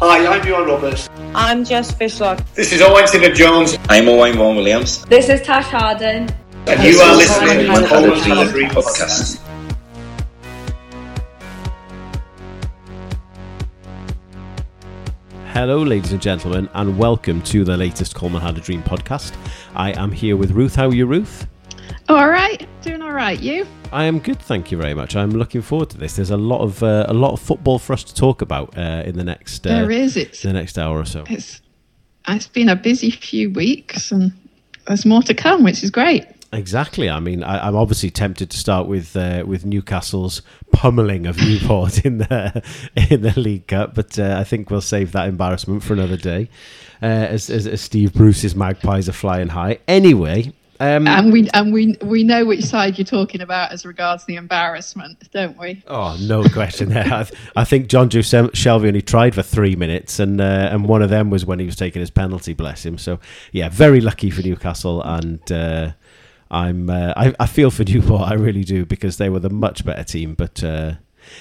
Hi, I'm Bjorn Roberts. I'm Jess Fishlock. This is Owen Singer Jones. I'm Owen Vaughan Williams. This is Tash Harding. And you are listening to the Coleman Coleman Hannah Hannah Dream Dream podcast. podcast. Hello, ladies and gentlemen, and welcome to the latest Coleman Had a Dream podcast. I am here with Ruth. How are you, Ruth? All right, doing all right. You? I am good, thank you very much. I'm looking forward to this. There's a lot of uh, a lot of football for us to talk about uh, in the next uh, there is. It's the next hour or so. it's it's been a busy few weeks, and there's more to come, which is great. Exactly. I mean, I, I'm obviously tempted to start with uh, with Newcastle's pummeling of Newport in the in the League Cup, but uh, I think we'll save that embarrassment for another day. Uh, as, as, as Steve Bruce's Magpies are flying high. Anyway, um, And we and we we know which side you're talking about as regards the embarrassment, don't we? Oh, no question there. I, th- I think John Sem- Shelvey only tried for three minutes, and uh, and one of them was when he was taking his penalty. Bless him. So yeah, very lucky for Newcastle, and uh, I'm uh, I, I feel for Newport. I really do because they were the much better team. But uh,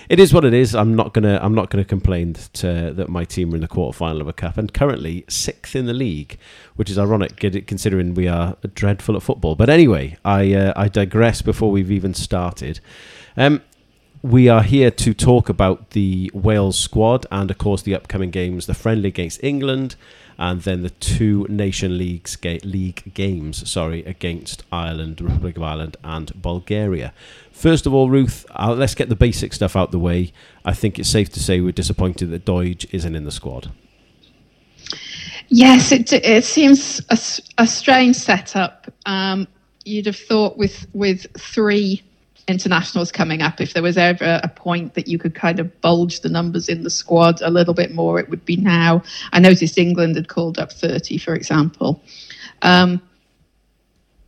it is what it is. I'm not gonna I'm not gonna complain that uh, that my team are in the quarterfinal of a cup and currently sixth in the league, which is ironic considering we are dreadful at football. But anyway, I uh, I digress before we've even started. Um, we are here to talk about the Wales squad and, of course, the upcoming games: the friendly against England, and then the two Nation Leagues ga- League games. Sorry, against Ireland, Republic of Ireland, and Bulgaria. First of all, Ruth, uh, let's get the basic stuff out the way. I think it's safe to say we're disappointed that Doidge isn't in the squad. Yes, it it seems a, a strange setup. Um, you'd have thought with with three internationals coming up, if there was ever a point that you could kind of bulge the numbers in the squad a little bit more, it would be now. I noticed England had called up 30, for example. Um,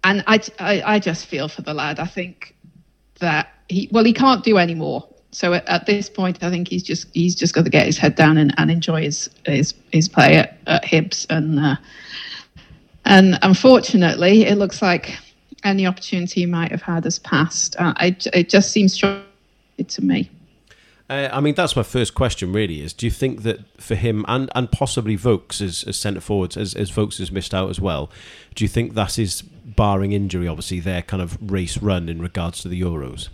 and I, I, I just feel for the lad. I think that he, well, he can't do any more. So at, at this point, I think he's just he's just got to get his head down and, and enjoy his his, his play at, at Hibs. And uh, and unfortunately, it looks like any opportunity he might have had has passed. Uh, it just seems shocking to me. Uh, I mean, that's my first question. Really, is do you think that for him and, and possibly Vokes as, as centre forwards, as as Vokes has missed out as well, do you think that is barring injury, obviously their kind of race run in regards to the Euros?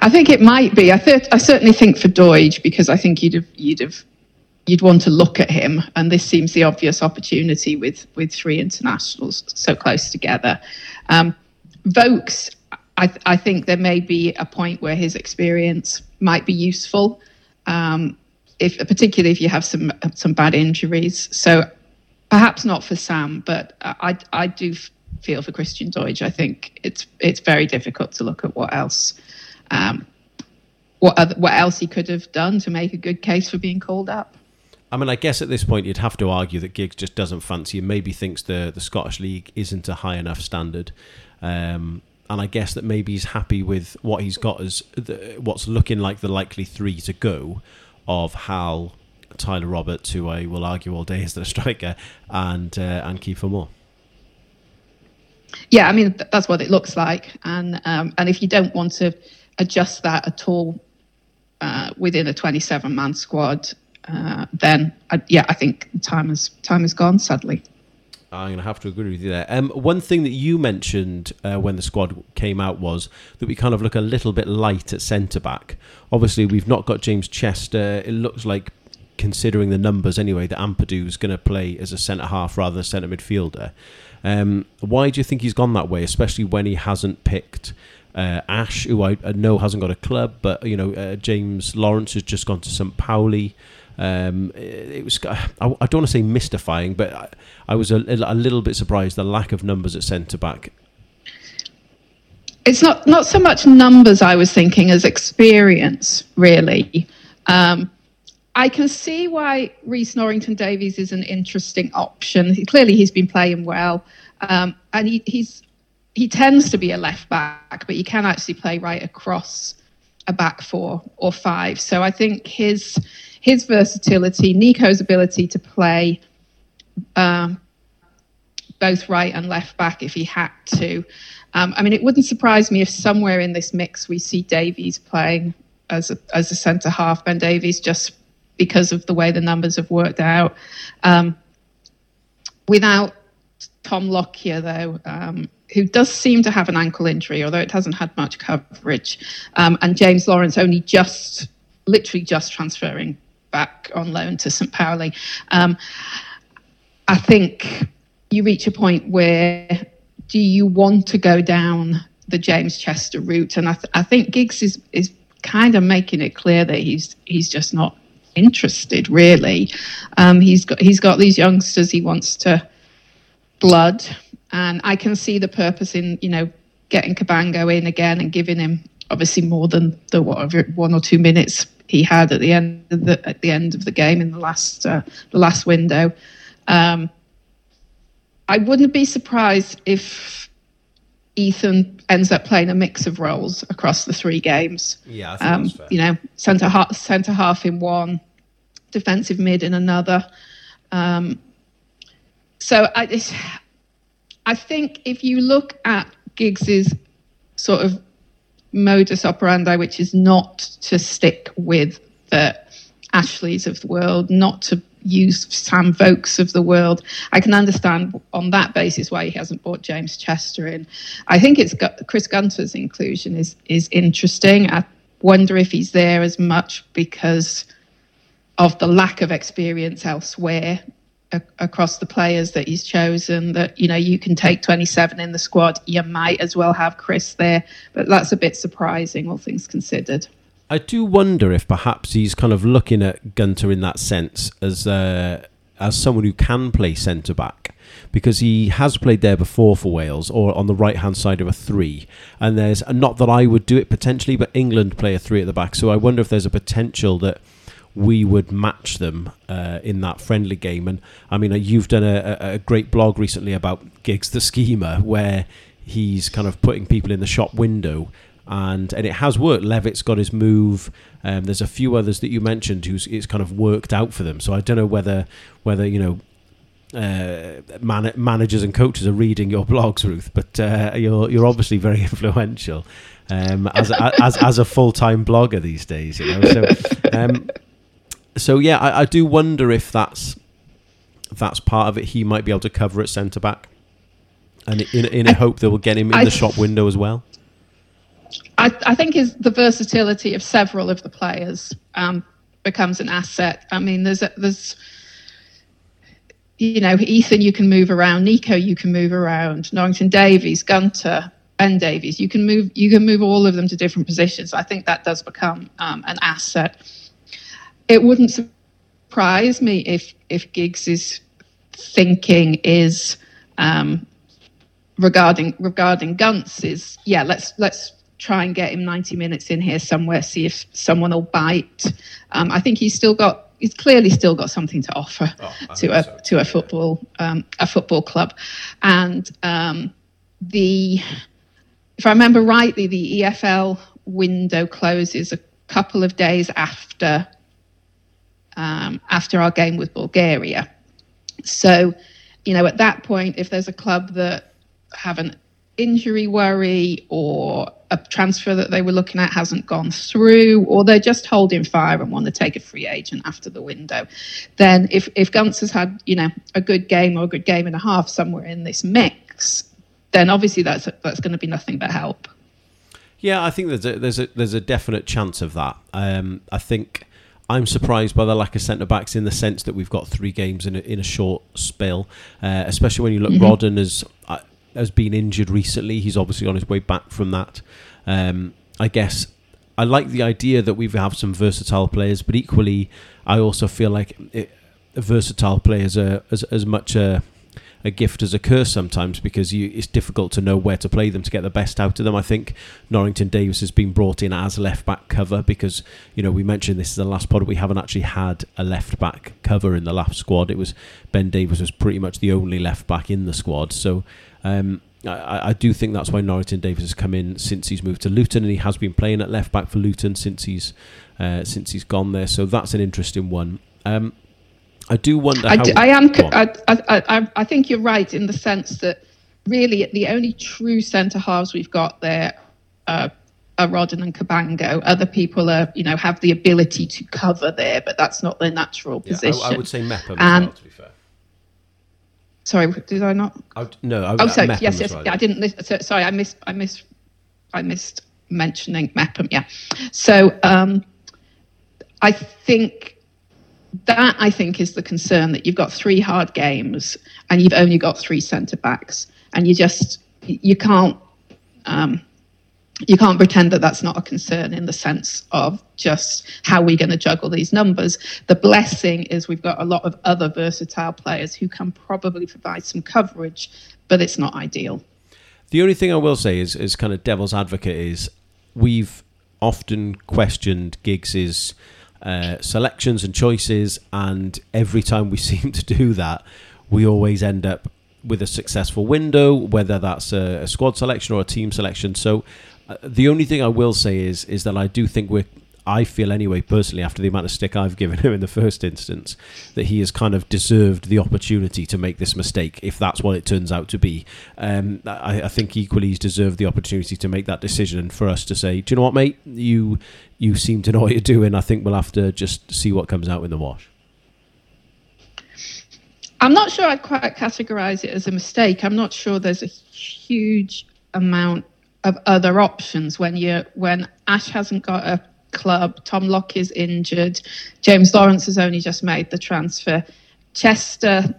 I think it might be. I, th- I certainly think for Doidge because I think you'd have you'd have you'd want to look at him, and this seems the obvious opportunity with with three internationals so close together. Um, Vokes, I, th- I think there may be a point where his experience might be useful, um, if particularly if you have some some bad injuries. So perhaps not for Sam, but I I do feel for Christian Doidge. I think it's it's very difficult to look at what else. Um, what other, what else he could have done to make a good case for being called up? I mean, I guess at this point you'd have to argue that Giggs just doesn't fancy him. Maybe thinks the the Scottish League isn't a high enough standard, um, and I guess that maybe he's happy with what he's got as the, what's looking like the likely three to go of Hal, Tyler Roberts, who I will argue all day is the striker, and uh, and Kieffer Moore. Yeah, I mean th- that's what it looks like, and um, and if you don't want to adjust that at all uh, within a 27 man squad, uh, then I, yeah, I think time has time has gone. Sadly. I'm going to have to agree with you there. Um, one thing that you mentioned uh, when the squad came out was that we kind of look a little bit light at centre back. Obviously, we've not got James Chester. It looks like, considering the numbers anyway, that Ampadu is going to play as a centre half rather than a centre midfielder. Um, why do you think he's gone that way, especially when he hasn't picked uh, Ash, who I, know hasn't got a club, but you know uh, James Lawrence has just gone to St. Pauli. Um, it, was I, I don't want to say mystifying, but I, I was a, a little bit surprised the lack of numbers at centre back. It's not not so much numbers I was thinking as experience, really. Um, I can see why Rhys Norrington Davies is an interesting option. He, clearly, he's been playing well, um, and he, he's he tends to be a left back, but he can actually play right across a back four or five. So I think his his versatility, Neco's ability to play um, both right and left back if he had to. Um, I mean, it wouldn't surprise me if somewhere in this mix we see Davies playing as a, as a centre half. Ben Davies just because of the way the numbers have worked out. Um, without Tom Lockyer, though, um, who does seem to have an ankle injury, although it hasn't had much coverage, um, and James Lawrence only just, literally just transferring back on loan to St. Pauli. Um, I think you reach a point where do you want to go down the James Chester route? And I, th- I think Giggs is, is kind of making it clear that he's he's just not interested really. Um, he's got he's got these youngsters he wants to blood, and I can see the purpose in you know getting Cabango in again and giving him obviously more than the whatever one or two minutes he had at the end of the at the end of the game in the last uh, the last window. Um, I wouldn't be surprised if Ethan ends up playing a mix of roles across the three games. Yeah, um, you know, centre half, centre half in one, defensive mid in another. Um, so I, I think if you look at Giggs's sort of modus operandi, which is not to stick with the Ashleys of the world, not to use Sam Vokes of the world. I can understand on that basis why he hasn't brought James Chester in. I think it's Chris Gunter's inclusion is is interesting. I wonder if he's there as much because of the lack of experience elsewhere across the players that he's chosen that you know you can take 27 in the squad you might as well have chris there but that's a bit surprising all things considered I do wonder if perhaps he's kind of looking at Gunter in that sense as uh, as someone who can play centre back because he has played there before for Wales or on the right hand side of a three. And there's not that I would do it potentially, but England play a three at the back. So I wonder if there's a potential that we would match them uh, in that friendly game. And I mean, uh, you've done a, a great blog recently about Giggs the Schemer, where he's kind of putting people in the shop window and and it has worked. Levitt's got his move. Um, there's a few others that you mentioned who's it's kind of worked out for them. So I don't know whether whether you know. Uh, man- managers and coaches are reading your blogs, Ruth, but uh, you're you're obviously very influential um, as, as as a full time blogger these days. You know, so um, so yeah, I, I do wonder if that's that's part of it. He might be able to cover at centre back, and in in a hope that we'll get him in I the shop window as well. I, I think is the versatility of several of the players um, becomes an asset. I mean, there's a, there's you know Ethan, you can move around. Neco, you can move around. Norrington Davies, Gunter, Ben Davies, you can move you can move all of them to different positions. I think that does become um, an asset. It wouldn't surprise me if if Giggs's thinking is um, regarding regarding Gunts is yeah let's let's try and get him 90 minutes in here somewhere, see if someone will bite. Um, I think he's still got he's clearly still got something to offer oh, to a so. to a football um, a football club, and um, the if I remember rightly, the EFL window closes a couple of days after um, after our game with Bulgaria. So, you know, at that point, if there's a club that have an injury worry or a transfer that they were looking at hasn't gone through, or they're just holding fire and want to take a free agent after the window, then if if Gunts has had you know a good game or a good game and a half somewhere in this mix, then obviously that's that's going to be nothing but help. Yeah, I think there's a there's a there's a definite chance of that. Um, I think. I'm surprised by the lack of centre backs in the sense that we've got three games in a, in a short spell, uh, especially when you look. Mm-hmm. Rodon as uh, has been injured recently. He's obviously on his way back from that. Um, I guess I like the idea that we have some versatile players, but equally, I also feel like it, versatile players are as, as much a, a gift as a curse sometimes because you, it's difficult to know where to play them to get the best out of them. I think Norrington Davies has been brought in as left back cover because you know we mentioned this is the last pod we haven't actually had a left back cover in the last squad. It was Ben Davies was pretty much the only left back in the squad, so um, I, I, do think that's why Norrington Davies has come in since he's moved to Luton, and he has been playing at left back for Luton since he's uh, since he's gone there. So that's an interesting one. Um, I do wonder. I, do, I am. I, I, I think you're right in the sense that really the only true centre halves we've got there are are Rodon and Cabango. Other people are, you know, have the ability to cover there, but that's not their natural Yeah, position. I, I would say Mepham as And- well, to be fair. Sorry, did I not? Would, no, I would, Oh, sorry. Yes, yes. well, yeah, I didn't. So, sorry, I missed. I missed. I missed mentioning Mepham. Yeah. So um, I think that I think is the concern that you've got three hard games and you've only got three centre backs, and you just you can't. Um, you can't pretend that that's not a concern in the sense of just how we're going to juggle these numbers. The blessing is we've got a lot of other versatile players who can probably provide some coverage, but it's not ideal. The only thing I will say is, is kind of devil's advocate is we've often questioned Giggs's uh, selections and choices, and every time we seem to do that, we always end up with a successful window, whether that's a, a squad selection or a team selection. So uh, the only thing I will say is is that I do think we're. I feel anyway, personally, after the amount of stick I've given him in the first instance, that he has kind of deserved the opportunity to make this mistake, if that's what it turns out to be. Um, I, I think equally he's deserved the opportunity to make that decision, and for us to say, "Do you know what, mate? You you seem to know what you're doing." I think we'll have to just see what comes out in the wash. I'm not sure I'd quite categorize it as a mistake. I'm not sure there's a huge amount of other options when you when Ash hasn't got a club, Tom Locke is injured, James Lawrence has only just made the transfer. Chester,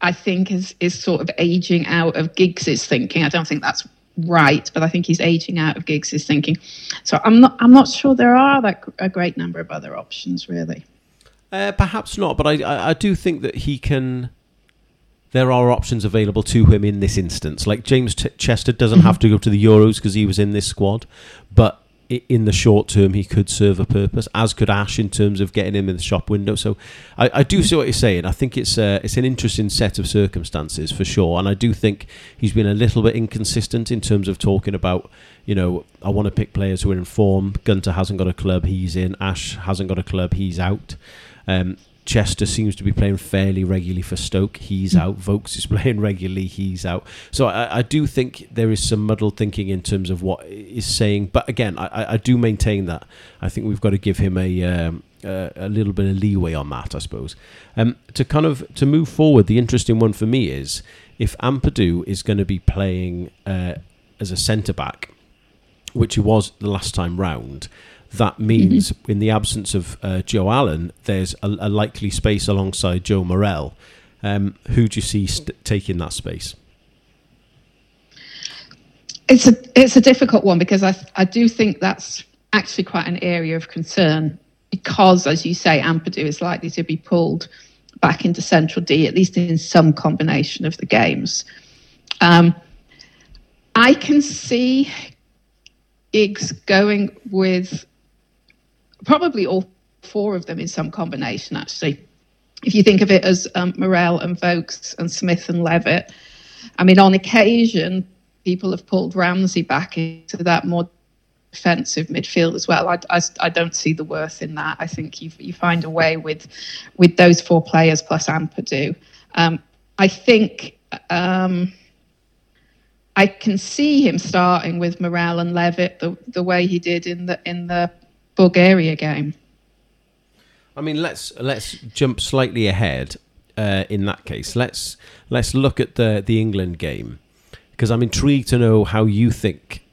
I think, is is sort of aging out of Giggs's thinking. I don't think that's right, but I think he's aging out of Giggs's thinking. So I'm not I'm not sure there are that a great number of other options really. Uh, perhaps not, but I, I I do think that he can. There are options available to him in this instance. Like James Ch- Chester doesn't have to go to the Euros because he was in this squad, but in the short term he could serve a purpose. As could Ash in terms of getting him in the shop window. So I, I do see what you're saying. I think it's uh, it's an interesting set of circumstances for sure, and I do think he's been a little bit inconsistent in terms of talking about. You know, I want to pick players who are in form. Gunter hasn't got a club, he's in. Ash hasn't got a club, he's out. Um, Chester seems to be playing fairly regularly for Stoke. He's out. Vokes is playing regularly. He's out. So I, I do think there is some muddled thinking in terms of what is saying. But again, I, I- I do maintain that. I think we've got to give him a um, a, a little bit of leeway on that. I suppose. Um, to kind of to move forward, the interesting one for me is if Ampadu is going to be playing uh, as a centre back which he was the last time round, that means in the absence of uh, Joe Allen, there's a, a likely space alongside Joe Morrell. Um, who do you see st- taking that space? It's a it's a difficult one because I I do think that's actually quite an area of concern because, as you say, Ampadu is likely to be pulled back into Central D at least in some combination of the games. Um, I can see Giggs going with probably all four of them in some combination. Actually, if you think of it as um, Morrell and Vaulks and Smith and Levitt, I mean, on occasion, people have pulled Ramsey back into that more defensive midfield as well. I, I, I don't see the worth in that. I think you you find a way with with those four players plus Ampadu. Um, I think um, I can see him starting with Morrell and Levitt the the way he did in the in the Bulgaria game. I mean, let's let's jump slightly ahead. Uh, in that case, let's let's look at the the England game because I'm intrigued to know how you think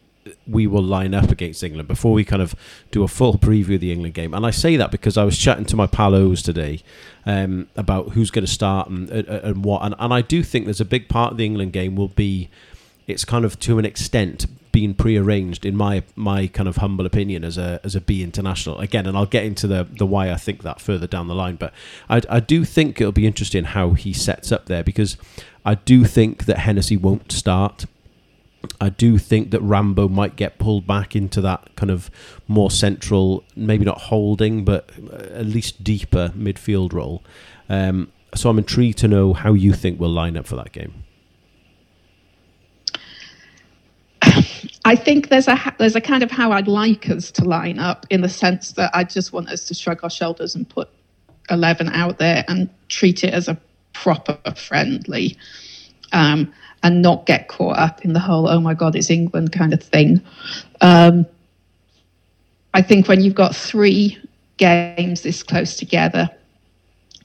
we will line up against England before we kind of do a full preview of the England game. And I say that because I was chatting to my palos today um, about who's going to start and, and, and what. And, and I do think there's a big part of the England game will be it's kind of to an extent been prearranged in my my kind of humble opinion as a as a B international again and I'll get into the the why I think that further down the line but I, I do think it'll be interesting how he sets up there because I do think that Hennessy won't start I do think that Rambo might get pulled back into that kind of more central, maybe not holding, but at least deeper midfield role. Um, so I'm intrigued to know how you think we'll line up for that game. I think there's a there's a kind of how I'd like us to line up in the sense that I just want us to shrug our shoulders and put eleven out there and treat it as a proper friendly. um, and not get caught up in the whole "oh my god, it's England" kind of thing. Um, I think when you've got three games this close together,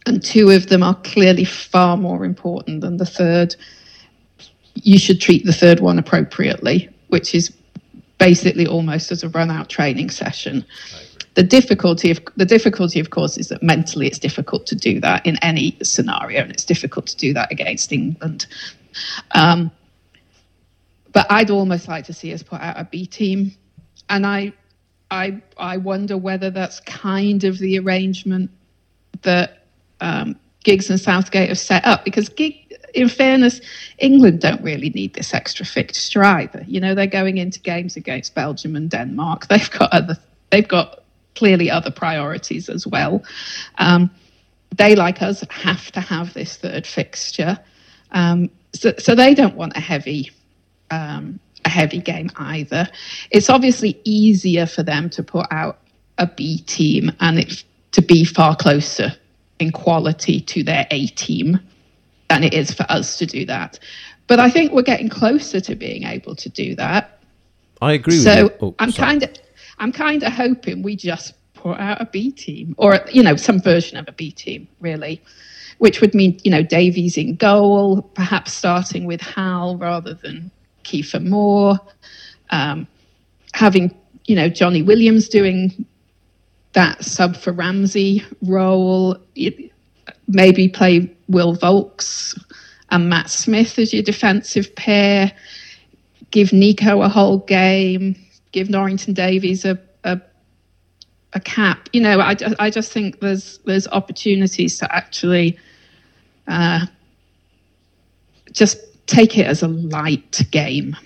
and two of them are clearly far more important than the third, you should treat the third one appropriately, which is basically almost as a run-out training session. The difficulty of the difficulty, of course, is that mentally it's difficult to do that in any scenario, and it's difficult to do that against England. Um, but I'd almost like to see us put out a B team, and I, I, I wonder whether that's kind of the arrangement that um, Giggs and Southgate have set up because Gig, in fairness, England don't really need this extra fixture either. You know, they're going into games against Belgium and Denmark. They've got other, they've got clearly other priorities as well. Um, they, like us, have to have this third fixture, um, so, so they don't want a heavy. Um, a heavy game either. It's obviously easier for them to put out a B team and to be far closer in quality to their A team than it is for us to do that. But I think we're getting closer to being able to do that. I agree so with you. Oh, I'm kind of I'm kind of hoping we just put out a B team or you know some version of a B team really, which would mean you know Davies in goal, perhaps starting with Hal rather than Kieffer Moore, um, having you know Johnny Williams doing that sub for Ramsey role, y- maybe play Will Vaulks and Matt Smith as your defensive pair, give Neco a whole game, give Norrington Davies a, a a cap. You know, I, I just think there's there's opportunities to actually uh, just take it as a light game.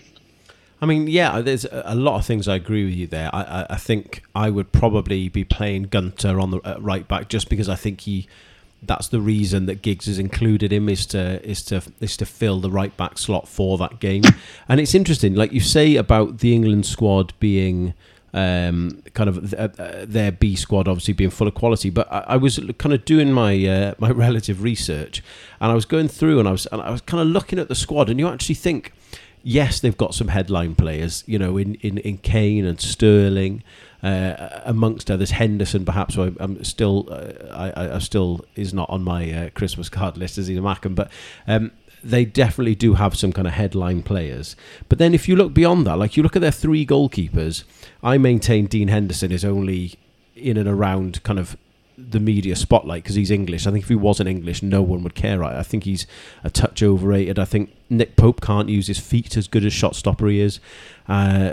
I mean, yeah, there's a lot of things I agree with you there. I, I, I think I would probably be playing Gunter on the uh, right back just because I think he. That's the reason that Giggs has included him is to is to is to fill the right back slot for that game. And it's interesting, like you say about the England squad being um, kind of uh, uh, their B squad obviously being full of quality. But I, I was kind of doing my uh, my relative research, and I was going through and I was and I was kind of looking at the squad, and you actually think, yes, they've got some headline players, you know, in in, in Kane and Sterling. Uh, amongst others, Henderson perhaps. who I, I'm still, uh, I, I- still is not on my uh, Christmas card list as he's a Mackem, but um, they definitely do have some kind of headline players. But then if you look beyond that, like you look at their three goalkeepers, I maintain Dean Henderson is only in and around kind of the media spotlight because he's English. I think if he wasn't English, no one would care. I I think he's a touch overrated. I think Nick Pope can't use his feet as good as shot stopper he is. Uh,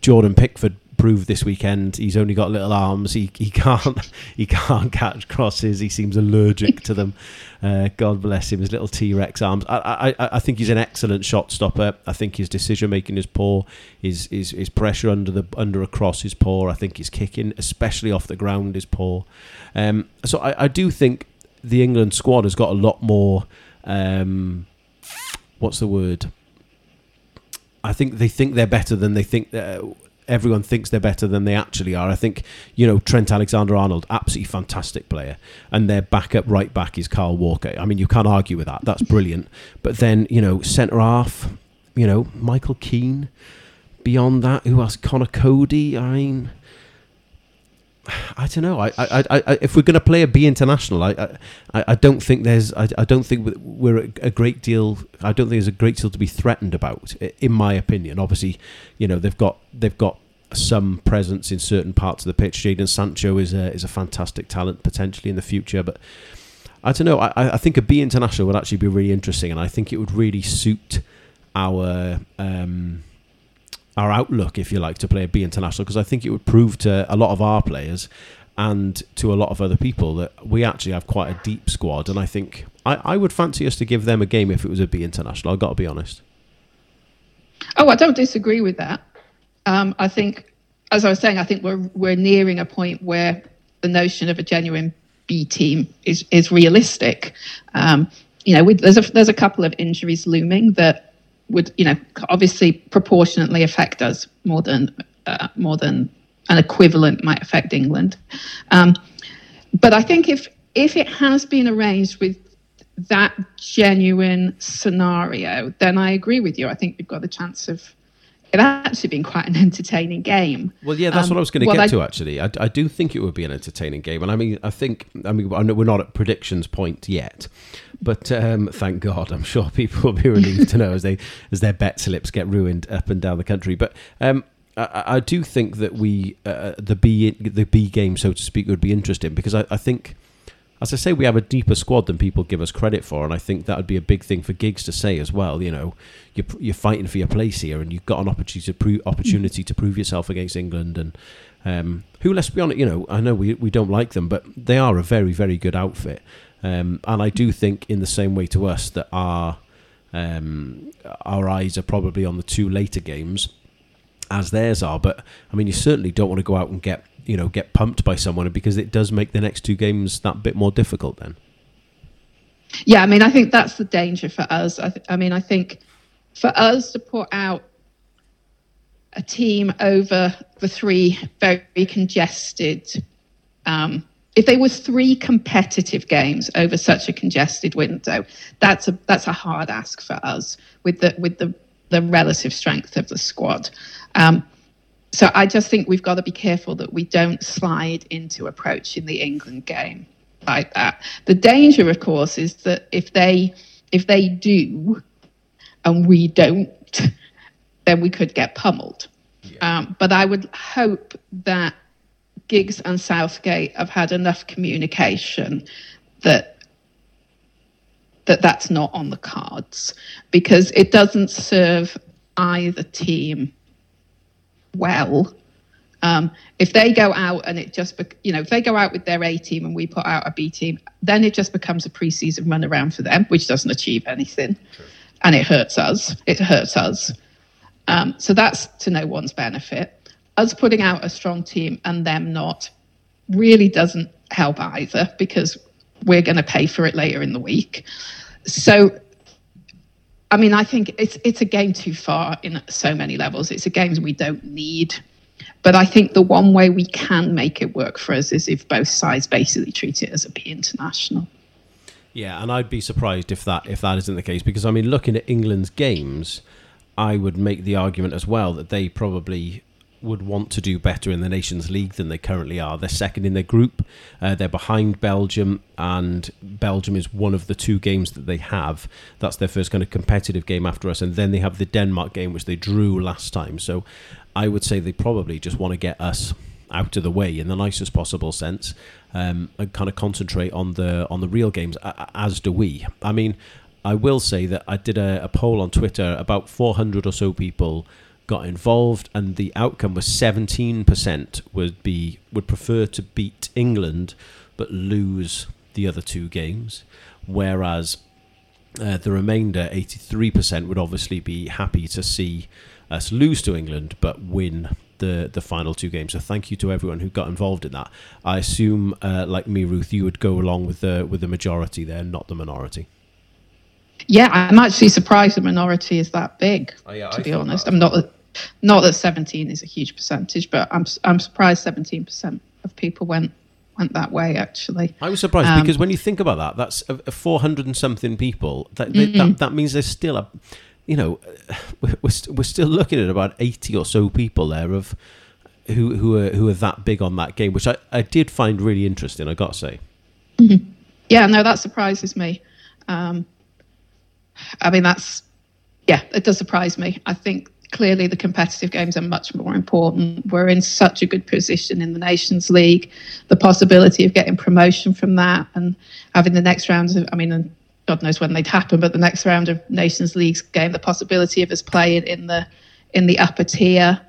Jordan Pickford proved this weekend he's only got little arms. He he can't he can't catch crosses. He seems allergic to them. Uh, God bless him, his little T Rex arms. I, I I think he's an excellent shot stopper. I think his decision making is poor. His, his his pressure under the under a cross is poor. I think his kicking, especially off the ground, is poor. Um, so I, I do think the England squad has got a lot more. Um, what's the word? I think they think they're better than they think. Everyone thinks they're better than they actually are. I think you know Trent Alexander-Arnold, absolutely fantastic player, and their backup right back is Kyle Walker. I mean, you can't argue with that. That's brilliant. But then you know centre half, you know Michael Keane. Beyond that, who else? Conor Coady. I mean. I don't know. I, I, I, if we're going to play a B international, I, I, I don't think there's. I, I don't think we're a, a great deal. I don't think there's a great deal to be threatened about, in my opinion. Obviously, you know they've got they've got some presence in certain parts of the pitch. Jadon Sancho is a is a fantastic talent potentially in the future, but I don't know. I, I think a B international would actually be really interesting, and I think it would really suit our. Um, our outlook, if you like, to play a B international because I think it would prove to a lot of our players and to a lot of other people that we actually have quite a deep squad. And I think I, I would fancy us to give them a game if it was a B international. I've got to be honest. Oh, I don't disagree with that. Um, I think, as I was saying, I think we're we're nearing a point where the notion of a genuine B team is is realistic. Um, you know, we, there's a there's a couple of injuries looming that would, you know, obviously proportionately affect us more than uh, more than an equivalent might affect England. Um, but I think if if it has been arranged with that genuine scenario, then I agree with you. I think we've got a chance of actually been quite an entertaining game. Well, yeah, that's Um, what I was going to get I- to. Actually, I, I do think it would be an entertaining game, and I mean, I think, I mean, I know we're not at predictions point yet, but um, thank God, I'm sure people will be relieved to know as they as their bet slips get ruined up and down the country. But um, I, I do think that we uh, the B the B game, so to speak, would be interesting because I, I think. As I say, we have a deeper squad than people give us credit for, and I think that would be a big thing for Giggs to say as well. You know, you're, you're fighting for your place here, and you've got an opportunity to prove opportunity to prove yourself against England, and um, who, let's be honest, you know, I know we we don't like them, but they are a very very good outfit, um, and I do think in the same way to us that our um, our eyes are probably on the two later games as theirs are. But I mean, you certainly don't want to go out and get you know get pumped by someone because it does make the next two games that bit more difficult. Then Yeah, I mean, I think that's the danger for us. I, th- I mean, I think for us to put out a team over the three very congested, um, if they were three competitive games over such a congested window, that's a that's a hard ask for us with the with the the relative strength of the squad. Um, so I just think we've got to be careful that we don't slide into approaching the England game like that. The danger, of course, is that if they if they do and we don't, then we could get pummeled. Um, but I would hope that Giggs and Southgate have had enough communication that that that's not on the cards because it doesn't serve either team well um, if they go out and it just, bec- you know, if they go out with their A team and we put out a B team, then it just becomes a preseason run around for them, which doesn't achieve anything, and it hurts us. It hurts us. Um, so that's to no one's benefit. Us putting out a strong team and them not really doesn't help either because we're going to pay for it later in the week. So I mean, I think it's it's a game too far in so many levels. It's a game we don't need. But I think the one way we can make it work for us is if both sides basically treat it as a P international. Yeah, and I'd be surprised if that if that isn't the case because I mean, looking at England's games, I would make the argument as well that they probably would want to do better in the Nations League than they currently are. They're second in their group. Uh, they're behind Belgium, and Belgium is one of the two games that they have. That's their first kind of competitive game after us, and then they have the Denmark game, which they drew last time. So I would say they probably just want to get us out of the way in the nicest possible sense, um, and kind of concentrate on the on the real games. As do we. I mean, I will say that I did a, a poll on Twitter. About 400 or so people got involved, and the outcome was 17% would be would prefer to beat England, but lose the other two games, whereas uh, the remainder, 83%, would obviously be happy to see us lose to England but win the, the final two games. So thank you to everyone who got involved in that. I assume, uh, like me, Ruth, you would go along with the with the majority there, not the minority. Yeah, I'm actually surprised the minority is that big. Oh, yeah, to I be honest, that. I'm not that not that 17 is a huge percentage, but I'm I'm surprised 17% of people went went that way. Actually, I was surprised Um, because when you think about that, that's a, a 400 and something people. That, they- that that means there's still a, you know, we're we're, st- we're still looking at about 80 or so people there of who who are who are that big on that game, which I, I did find really interesting. I got to say. yeah, no, that surprises me. Um, I mean, that's yeah, it does surprise me. I think clearly the competitive games are much more important. We're in such a good position in the Nations League, the possibility of getting promotion from that and having the next round of, I mean, God knows when they'd happen, but the next round of Nations League's game, the possibility of us playing in the in the upper tier,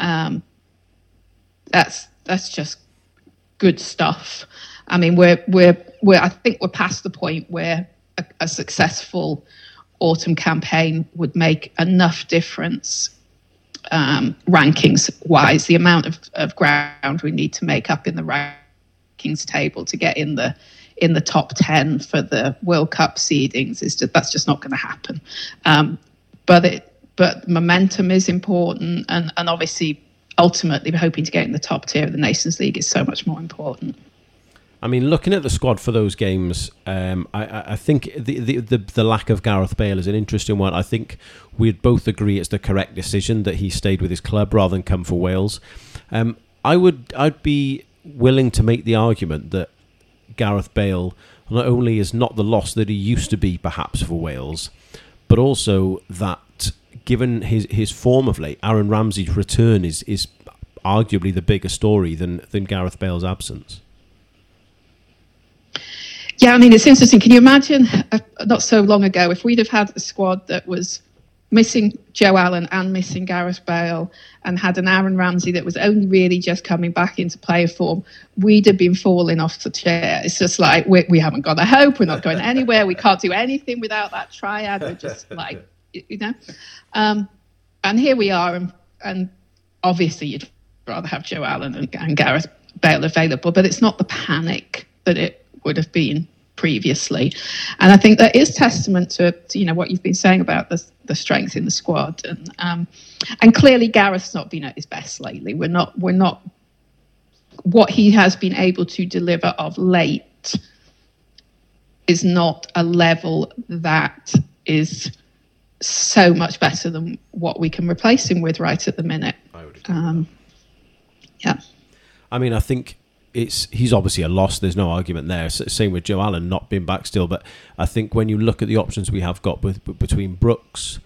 um, that's that's just good stuff. I mean, we're we're we're I think we're past the point where a, a successful autumn campaign would make enough difference um, rankings wise. The amount of, of ground we need to make up in the rankings table to get in the in the top ten for the World Cup seedings is just, that's just not going to happen. Um, but it but momentum is important, and and obviously ultimately hoping to get in the top tier of the Nations League is so much more important. I mean, looking at the squad for those games, um, I, I, think the, the, the lack of Gareth Bale is an interesting one. I think we'd both agree it's the correct decision that he stayed with his club rather than come for Wales. Um, I would I'd be willing to make the argument that Gareth Bale not only is not the loss that he used to be, perhaps for Wales, but also that given his his form of late, Aaron Ramsey's return is is arguably the bigger story than than Gareth Bale's absence. Yeah, I mean, it's interesting. Can you imagine uh, not so long ago if we'd have had a squad that was missing Joe Allen and missing Gareth Bale and had an Aaron Ramsey that was only really just coming back into player form, we'd have been falling off the chair. It's just like, we, we haven't got a hope. We're not going anywhere. We can't do anything without that triad. We're just like, you know. Um, and here we are. And, and obviously, you'd rather have Joe Allen and, and Gareth Bale available, but it's not the panic that it would have been previously. And I think that is testament to, to, you know what you've been saying about the, the strength in the squad. And um, and clearly Gareth's not been at his best lately. We're not we're not what he has been able to deliver of late is not a level that is so much better than what we can replace him with right at the minute. I Um, yeah. I mean, I think it's he's obviously a loss. There's no argument there. Same with Joe Allen not being back still. But I think when you look at the options we have got with, between Brooks,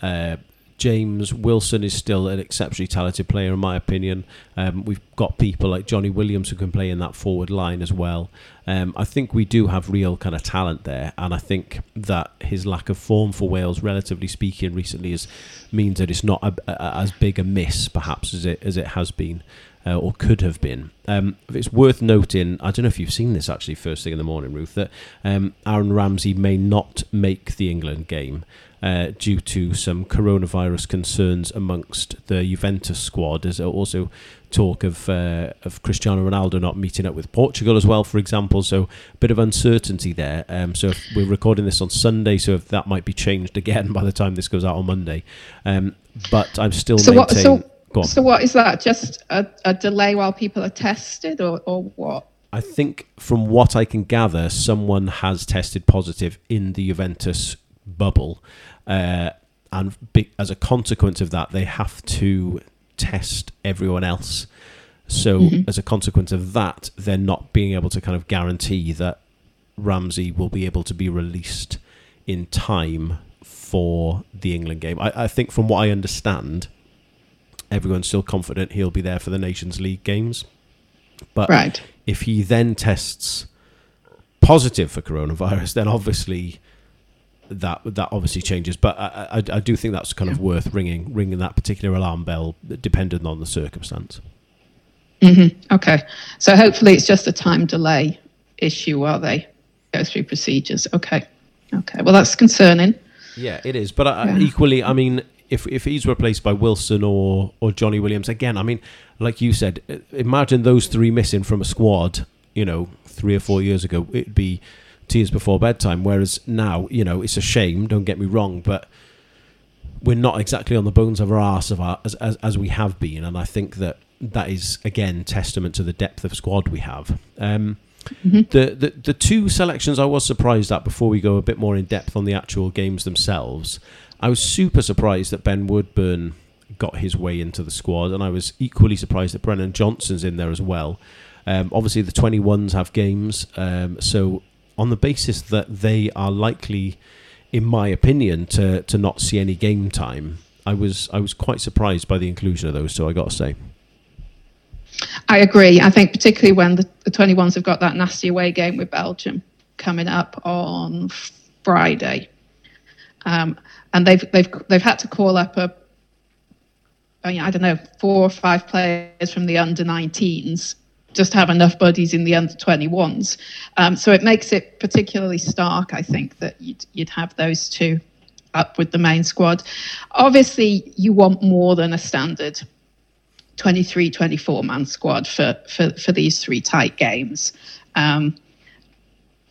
uh, James Wilson is still an exceptionally talented player, in my opinion. Um, we've got people like Johnny Williams who can play in that forward line as well. Um, I think we do have real kind of talent there, and I think that his lack of form for Wales, relatively speaking, recently is means that it's not a, a, as big a miss, perhaps, as it as it has been uh, or could have been. Um, it's worth noting, I don't know if you've seen this actually first thing in the morning, Ruth, that um, Aaron Ramsey may not make the England game uh, due to some coronavirus concerns amongst the Juventus squad. There's also talk of uh, of Cristiano Ronaldo not meeting up with Portugal as well, for example. So a bit of uncertainty there. Um, so we're recording this on Sunday, so if that might be changed again by the time this goes out on Monday. Um, but I'm still so maintaining. What, so- so what is that? Just a, a delay while people are tested, or, or what? I think from what I can gather, someone has tested positive in the Juventus bubble, uh, and be, as a consequence of that, they have to test everyone else. So, mm-hmm. as a consequence of that, they're not being able to kind of guarantee that Ramsey will be able to be released in time for the England game. I, I think, from what I understand, everyone's still confident he'll be there for the Nations League games. But right. if he then tests positive for coronavirus, then obviously that that obviously changes. But I, I, I do think that's kind of worth ringing ringing that particular alarm bell, depending on the circumstance. Mm-hmm. Okay, so hopefully it's just a time delay issue while they go through procedures. Okay, okay. Well, that's concerning. Yeah, it is. But yeah. equally, I mean, if if he's replaced by Wilson or or Johnny Williams again, I mean, like you said, imagine those three missing from a squad. You know, three or four years ago, it'd be tears before bedtime. Whereas now, you know, it's a shame. Don't get me wrong, but we're not exactly on the bones of our arse of our, as, as as we have been, and I think that that is again testament to the depth of squad we have. Um, mm-hmm. the, the the two selections I was surprised at before we go a bit more in depth on the actual games themselves. I was super surprised that Ben Woodburn got his way into the squad, and I was equally surprised that Brennan Johnson's in there as well. Um, obviously, the 21s have games, um, so on the basis that they are likely, in my opinion, to, to not see any game time, I was I was quite surprised by the inclusion of those two. I got to say. I agree. I think particularly when the, the 21s have got that nasty away game with Belgium coming up on Friday. Um, and they've they've they've had to call up a I, mean, I don't know four or five players from the under 19s just have enough buddies in the under 21s. Um, so it makes it particularly stark, I think, that you'd you'd have those two up with the main squad. Obviously, you want more than a standard 23, 24 man squad for for for these three tight games. Um,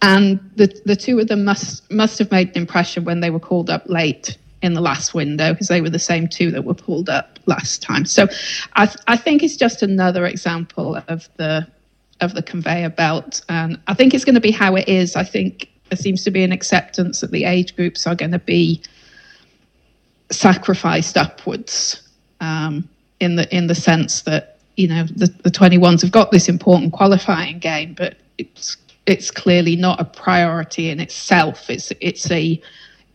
and the the two of them must must have made an impression when they were called up late in the last window because they were the same two that were pulled up last time. So I th- I think it's just another example of the of the conveyor belt. And I think it's going to be how it is. I think there seems to be an acceptance that the age groups are going to be sacrificed upwards um, in the in the sense that you know the, the 21s have got this important qualifying game, but it's it's clearly not a priority in itself. It's it's a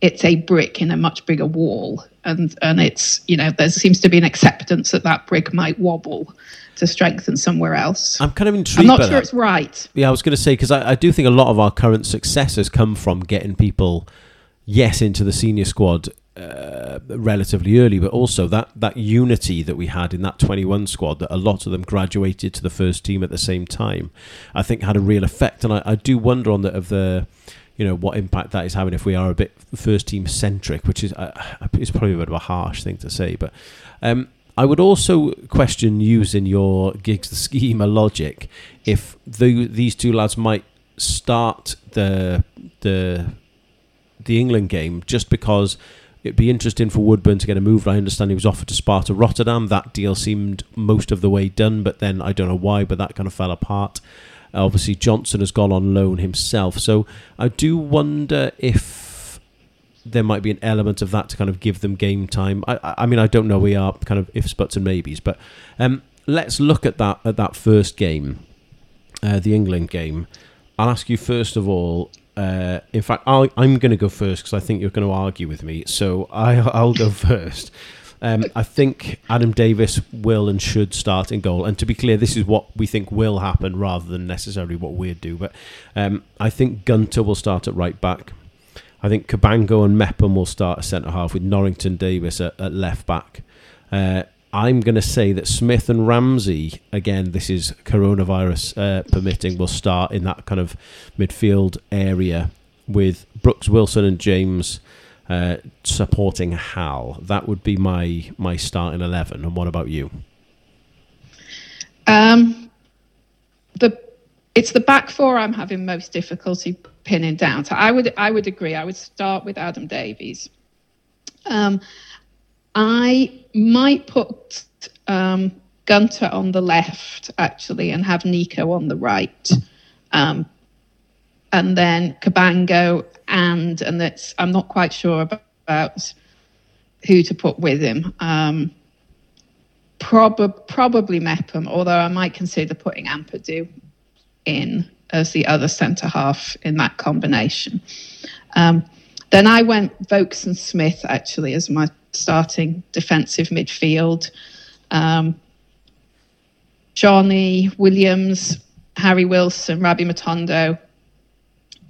it's a brick in a much bigger wall, and and it's you know there seems to be an acceptance that that brick might wobble to strengthen somewhere else. I'm kind of intrigued. I'm not sure that. it's right. Yeah, I was going to say because I, I do think a lot of our current successes come from getting people, yes, into the senior squad uh, relatively early, but also that that unity that we had in that 21 squad that a lot of them graduated to the first team at the same time, I think had a real effect. And I, I do wonder on the of the. You know what impact that is having if we are a bit first team centric, which is uh, is probably a bit of a harsh thing to say, but um, I would also question using your Giggs the schema logic if the, these two lads might start the the the England game just because it'd be interesting for Woodburn to get a move. I understand he was offered to Sparta Rotterdam. That deal seemed most of the way done, but then I don't know why, but that kind of fell apart. Obviously, Johnson has gone on loan himself, so I do wonder if there might be an element of that to kind of give them game time. I, I mean, I don't know. We are kind of ifs, buts, and maybes, but um, let's look at that at that first game, uh, the England game. I'll ask you first of all. Uh, in fact, I'll, I'm going to go first because I think you're going to argue with me. So I, I'll go first. Um, I think Adam Davies will and should start in goal. And to be clear, this is what we think will happen rather than necessarily what we'd do. But um, I think Gunter will start at right back. I think Cabango and Mepham will start at centre half with Norrington Davies at, at left back. Uh, I'm going to say that Smith and Ramsey, again, this is coronavirus uh, permitting, will start in that kind of midfield area with Brooks Wilson and James uh, supporting Hal. That would be my my starting eleven. And what about you? Um, the it's the back four I'm having most difficulty pinning down. So I would I would agree. I would start with Adam Davies. Um, I might put um, Gunter on the left actually, and have Neco on the right, um, and then Cabango and and that's I'm not quite sure about, about who to put with him. Um, Prob- probably Mepham, although I might consider putting Ampadu in as the other centre half in that combination. Um, then I went Vaulks and Smith actually as my starting defensive midfield. Um, Johnny Williams, Harry Wilson, Rabbi Matondo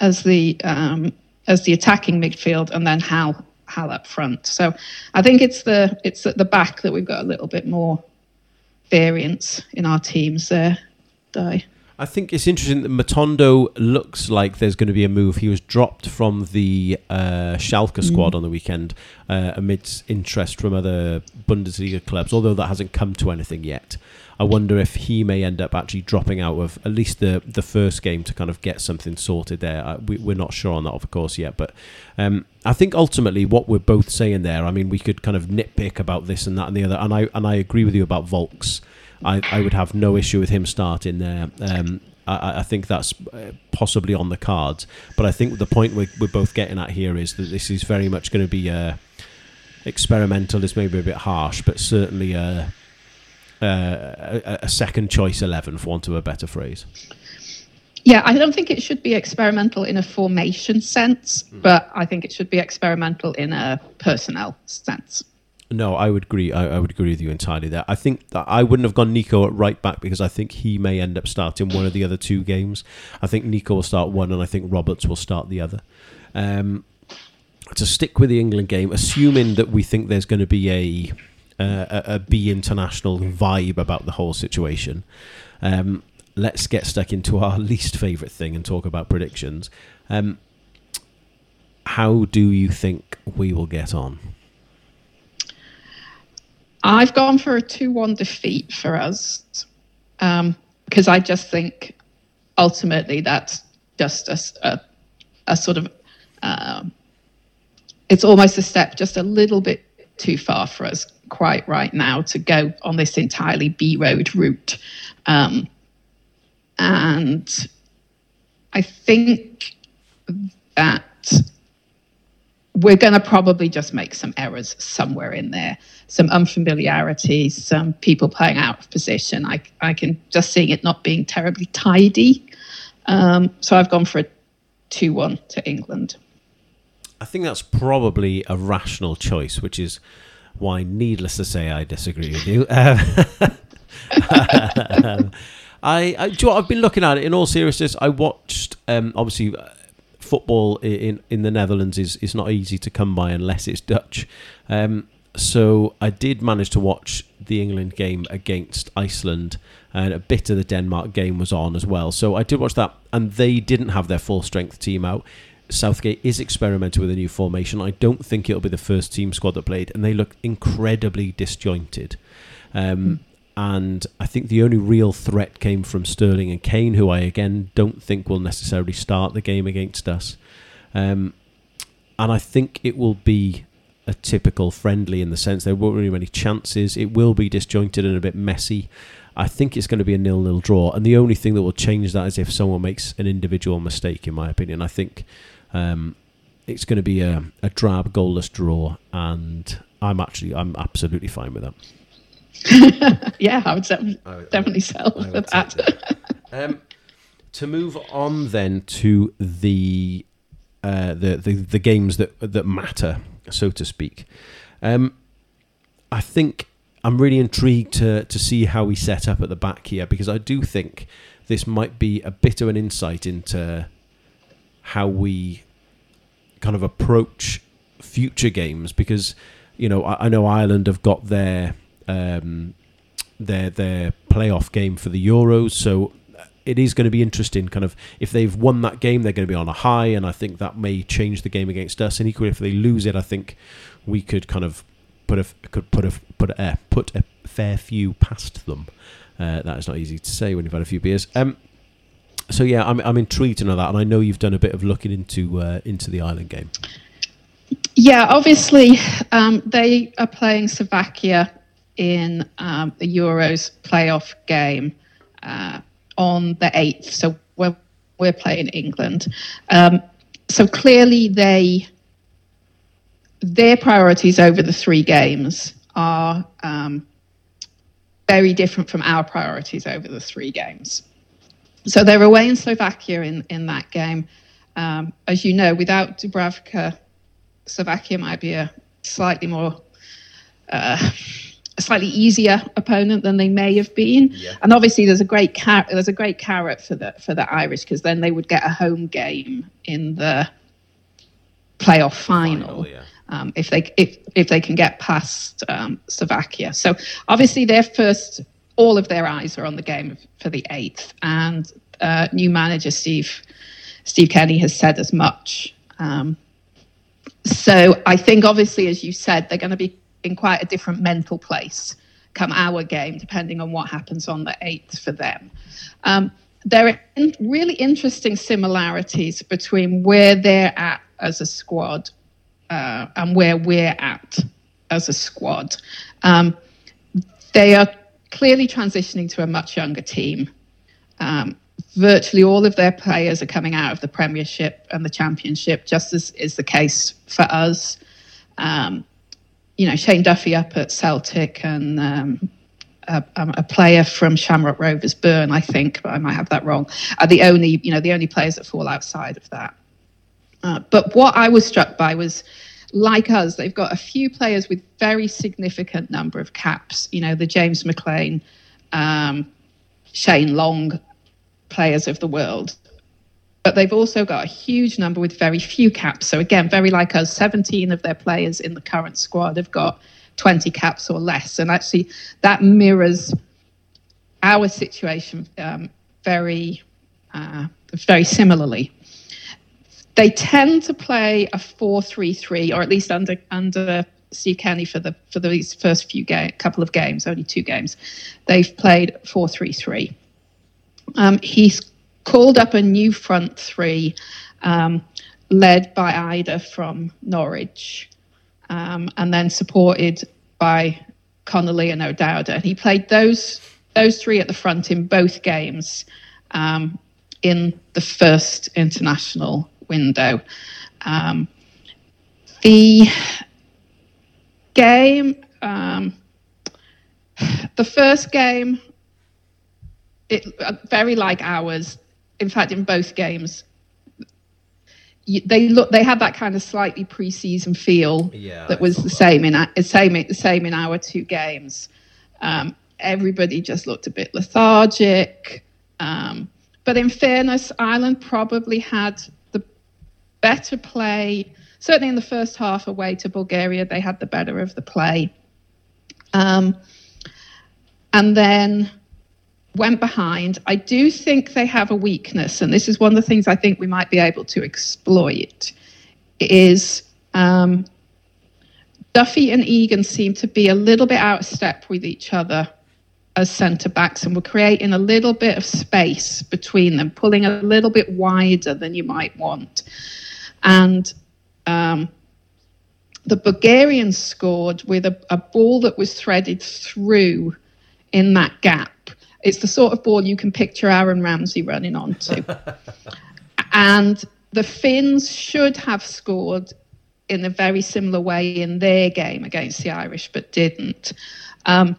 as the um, as the attacking midfield, and then Hal Hal up front. So I think it's the it's at the back that we've got a little bit more variance in our teams there. Die. I think it's interesting that Matondo looks like there's going to be a move. He was dropped from the uh, Schalke squad on the weekend uh, amidst interest from other Bundesliga clubs, although that hasn't come to anything yet. I wonder if he may end up actually dropping out of at least the the first game to kind of get something sorted there. Uh, we, we're not sure on that, of course, yet. But um, I think ultimately what we're both saying there, I mean, we could kind of nitpick about this and that and the other, and I and I agree with you about Vaulks. I, I would have no issue with him starting there. Um, I, I think that's uh, possibly on the cards. But I think the point we're, we're both getting at here is that this is very much going to be uh, experimental. Is maybe a bit harsh, but certainly uh, a, a second choice eleven, for want of a better phrase. Yeah, I don't think it should be experimental in a formation sense, Hmm. but I think it should be experimental in a personnel sense. No, I would agree. I, I would agree with you entirely there. I think I wouldn't have gone Neco at right back because I think he may end up starting one of the other two games. I think Neco will start one, and I think Roberts will start the other. Um, to stick with the England game, assuming that we think there's going to be a uh, a, a B international vibe about the whole situation, um, let's get stuck into our least favourite thing and talk about predictions. Um, how do you think we will get on? I've gone for a 2 1 defeat for us um, because I just think ultimately that's just a, a sort of, um, it's almost a step just a little bit too far for us quite right now to go on this entirely B road route. Um, and I think that we're going to probably just make some errors somewhere in there, some unfamiliarities, some people playing out of position. I, I can just see it not being terribly tidy. Um, so I've gone for a 2 1 to England. I think that's probably a rational choice, which is why, needless to say, I disagree with you. Um, I, I, do you know I've been looking at it in all seriousness. I watched, um, obviously, football in in the Netherlands is is not easy to come by unless it's Dutch. Um, so I did manage to watch the England game against Iceland, and a bit of the Denmark game was on as well. So I did watch that, and they didn't have their full strength team out. Southgate is experimenting with a new formation. I don't think it'll be the first team squad that played, and they look incredibly disjointed. Um, and I think the only real threat came from Sterling and Kane, who I again don't think will necessarily start the game against us. Um, and I think it will be a typical friendly in the sense there won't really many chances. It will be disjointed and a bit messy. I think it's going to be a nil-nil draw, and the only thing that will change that is if someone makes an individual mistake. In my opinion, I think um, it's going to be a, a drab, goalless draw, and I'm actually I'm absolutely fine with that. yeah, I would definitely sell for that. um, to move on then to the, uh, the the the games that that matter, so to speak. Um, I think I'm really intrigued to to see how we set up at the back here because I do think this might be a bit of an insight into how we kind of approach future games because you know I, I know Ireland have got their um, their their playoff game for the Euros. So it is going to be interesting. Kind of if they've won that game, they're going to be on a high, and I think that may change the game against us. And equally, if they lose it, I think we could kind of put a could put a put a put a fair few past them. Uh, that is not easy to say when you've had a few beers. Um, so yeah, I'm I'm intrigued to know that, and I know you've done a bit of looking into uh, into the Ireland game. Yeah, obviously um, they are playing Slovakia in um, the Euros playoff game uh, on the 8th. So we're, we're playing England. Um, so clearly they their priorities over the three games are um, very different from our priorities over the three games. So they're away in Slovakia in, in that game. Um, as you know, without Dubravka, Slovakia might be a slightly more uh, slightly easier opponent than they may have been. Yeah. And obviously, there's a great car- there's a great carrot for the for the Irish because then they would get a home game in the playoff final. final yeah. um, if they if if they can get past um, Slovakia. So obviously, their first all of their eyes are on the game for the eighth, and uh, new manager Steve Steve Kenny has said as much. Um, so I think, obviously, as you said, they're going to be in quite a different mental place come our game, depending on what happens on the 8th for them. Um, there are in really interesting similarities between where they're at as a squad uh, and where we're at as a squad. Um, they are clearly transitioning to a much younger team. Um, virtually all of their players are coming out of the Premiership and the Championship, just as is the case for us. Um, you know, Shane Duffy up at Celtic and um, a, um, a, player from Shamrock Rovers, Byrne, I think, but I might have that wrong, are the only, you know, the only players that fall outside of that. Uh, but what I was struck by was, like us, they've got a few players with very significant number of caps. You know, the James McLean, um, Shane Long players of the world but they've also got a huge number with very few caps. So again, very like us, 17 of their players in the current squad have got 20 caps or less, and actually that mirrors our situation um, very, uh, very similarly. They tend to play a 4-3-3, or at least under under Steve Kenny for the for these first few ga- couple of games, only two games, they've played 4-3-3. Um, he's called up a new front three um, led by Idah from Norwich um, and then supported by Connolly and O'Dowda. And he played those those three at the front in both games. um, in the first international window. Um, the game, um, the first game, it uh, very like ours. In fact, in both games, they look they had that kind of slightly pre-season feel Yeah, that was the that. same in the same the same in our two games. Um, everybody just looked a bit lethargic. Um, but in fairness, Ireland probably had the better play. Certainly in the first half away to Bulgaria, they had the better of the play. Um, and then went behind. I do think they have a weakness, and this is one of the things I think we might be able to exploit. Is um, Duffy and Egan seem to be a little bit out of step with each other as centre backs, and we're creating a little bit of space between them, pulling a little bit wider than you might want. And um, the Bulgarians scored with a, a ball that was threaded through in that gap. It's the sort of ball you can picture Aaron Ramsey running onto. and the Finns should have scored in a very similar way in their game against the Irish, but didn't. Um,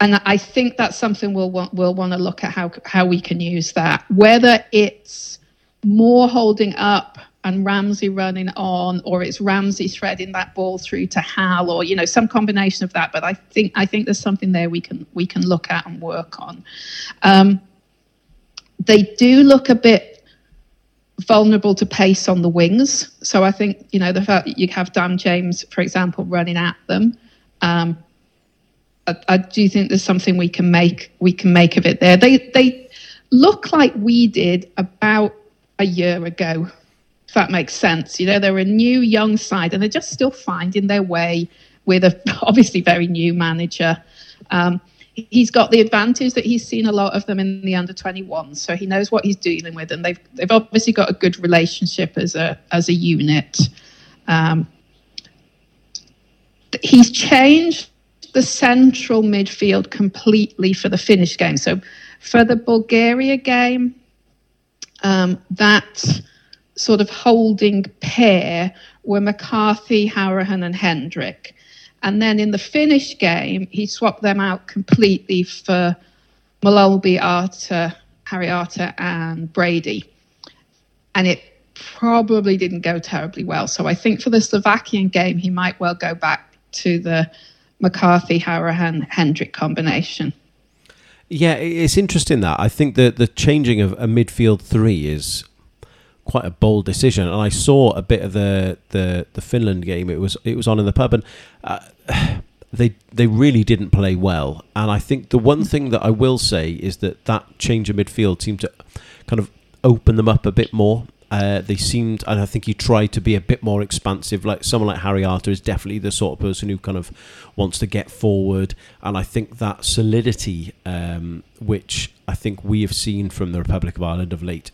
and I think that's something we'll want, we'll want to look at how how we can use that. Whether it's more holding up and Ramsey running on, or it's Ramsey threading that ball through to Hal, or you know some combination of that. But I think I think there's something there we can we can look at and work on. Um, they do look a bit vulnerable to pace on the wings, so I think you know the fact that you have Dan James, for example, running at them. Um, I, I do think there's something we can make we can make of it there. They they look like we did about a year ago, if that makes sense. You know, they're a new young side and they're just still finding their way with a obviously very new manager. Um, he's got the advantage that he's seen a lot of them in the under 21, so he knows what he's dealing with, and they've they've obviously got a good relationship as a as a unit. Um, he's changed the central midfield completely for the Finnish game. So for the Bulgaria game, um, that sort of holding pair were McCarthy, Hourihane, and Hendrick. And then in the Finnish game, he swapped them out completely for Molumby, Arter, Harry Arter, and Brady. And it probably didn't go terribly well. So I think for the Slovakian game, he might well go back to the McCarthy, Hourihane, Hendrick combination. Yeah, it's interesting that I think that the changing of a midfield three is quite a bold decision. And I saw a bit of the the, the Finland game. It was it was on in the pub, and uh, they they really didn't play well. And I think the one thing that I will say is that that change of midfield seemed to kind of open them up a bit more. Uh, they seemed, and I think he tried to be a bit more expansive. Like someone like Harry Arter is definitely the sort of person who kind of wants to get forward, and I think that solidity, um, which I think we have seen from the Republic of Ireland of late,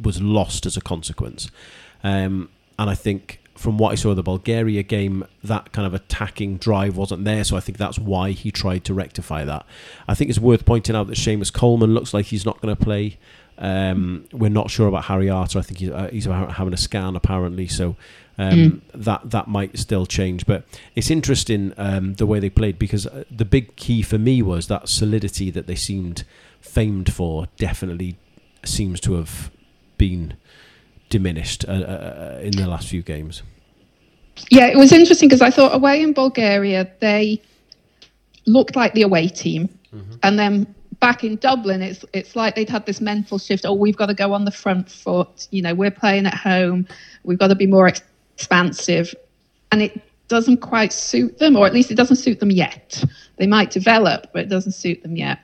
was lost as a consequence. Um, and I think from what I saw of the Bulgaria game, that kind of attacking drive wasn't there. So I think that's why he tried to rectify that. I think it's worth pointing out that Seamus Coleman looks like he's not going to play. Um, we're not sure about Harry Arter. I think he's, uh, he's having a scan apparently, so um, that that might still change. But it's interesting um, the way they played because uh, the big key for me was that solidity that they seemed famed for. Definitely seems to have been diminished uh, uh, in the last few games. Yeah, it was interesting because I thought away in Bulgaria they looked like the away team, and then back in Dublin it's it's like they'd had this mental shift. Oh, we've got to go on the front foot. You know, we're playing at home. We've got to be more ex- expansive, and it doesn't quite suit them, or at least it doesn't suit them yet. They might develop, but it doesn't suit them yet.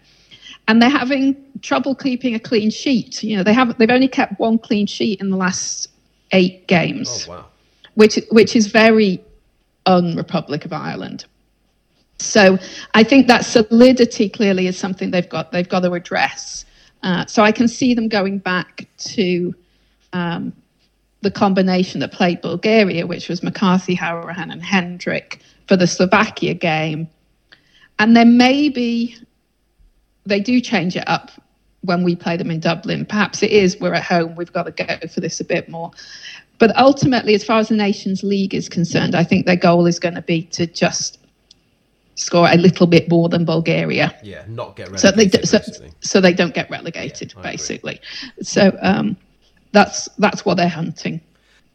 And they're having trouble keeping a clean sheet. You know, they have they've only kept one clean sheet in the last eight games wow! which which is very un-Republic of Ireland. So I think that solidity clearly is something they've got they've got to address. Uh, so I can see them going back to um, the combination that played Bulgaria, which was McCarthy, Hourihane, and Hendrick for the Slovakia game, and then maybe they do change it up when we play them in Dublin. Perhaps it is we're at home, we've got to go for this a bit more. But ultimately, as far as the Nations League is concerned, I think their goal is going to be to just score a little bit more than Bulgaria. Yeah, not get So they so, so they don't get relegated, agree. basically. So um, that's that's what they're hunting.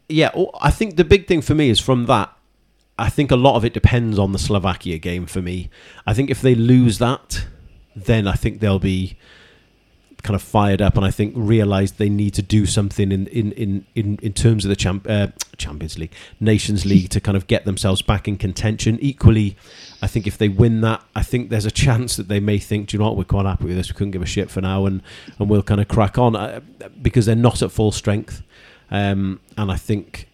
yeah, I think the big thing for me is from that. I think a lot of it depends on the Slovakia game for me. I think if they lose that, then I think they'll be kind of fired up, and I think realise they need to do something in in in in, in terms of the champ, uh, Champions League, Nations League to kind of get themselves back in contention. Equally, I think if they win that, I think there's a chance that they may think, do you know what, we're quite happy with this. We couldn't give a shit for now, and and we'll kind of crack on uh, because they're not at full strength, um, and I think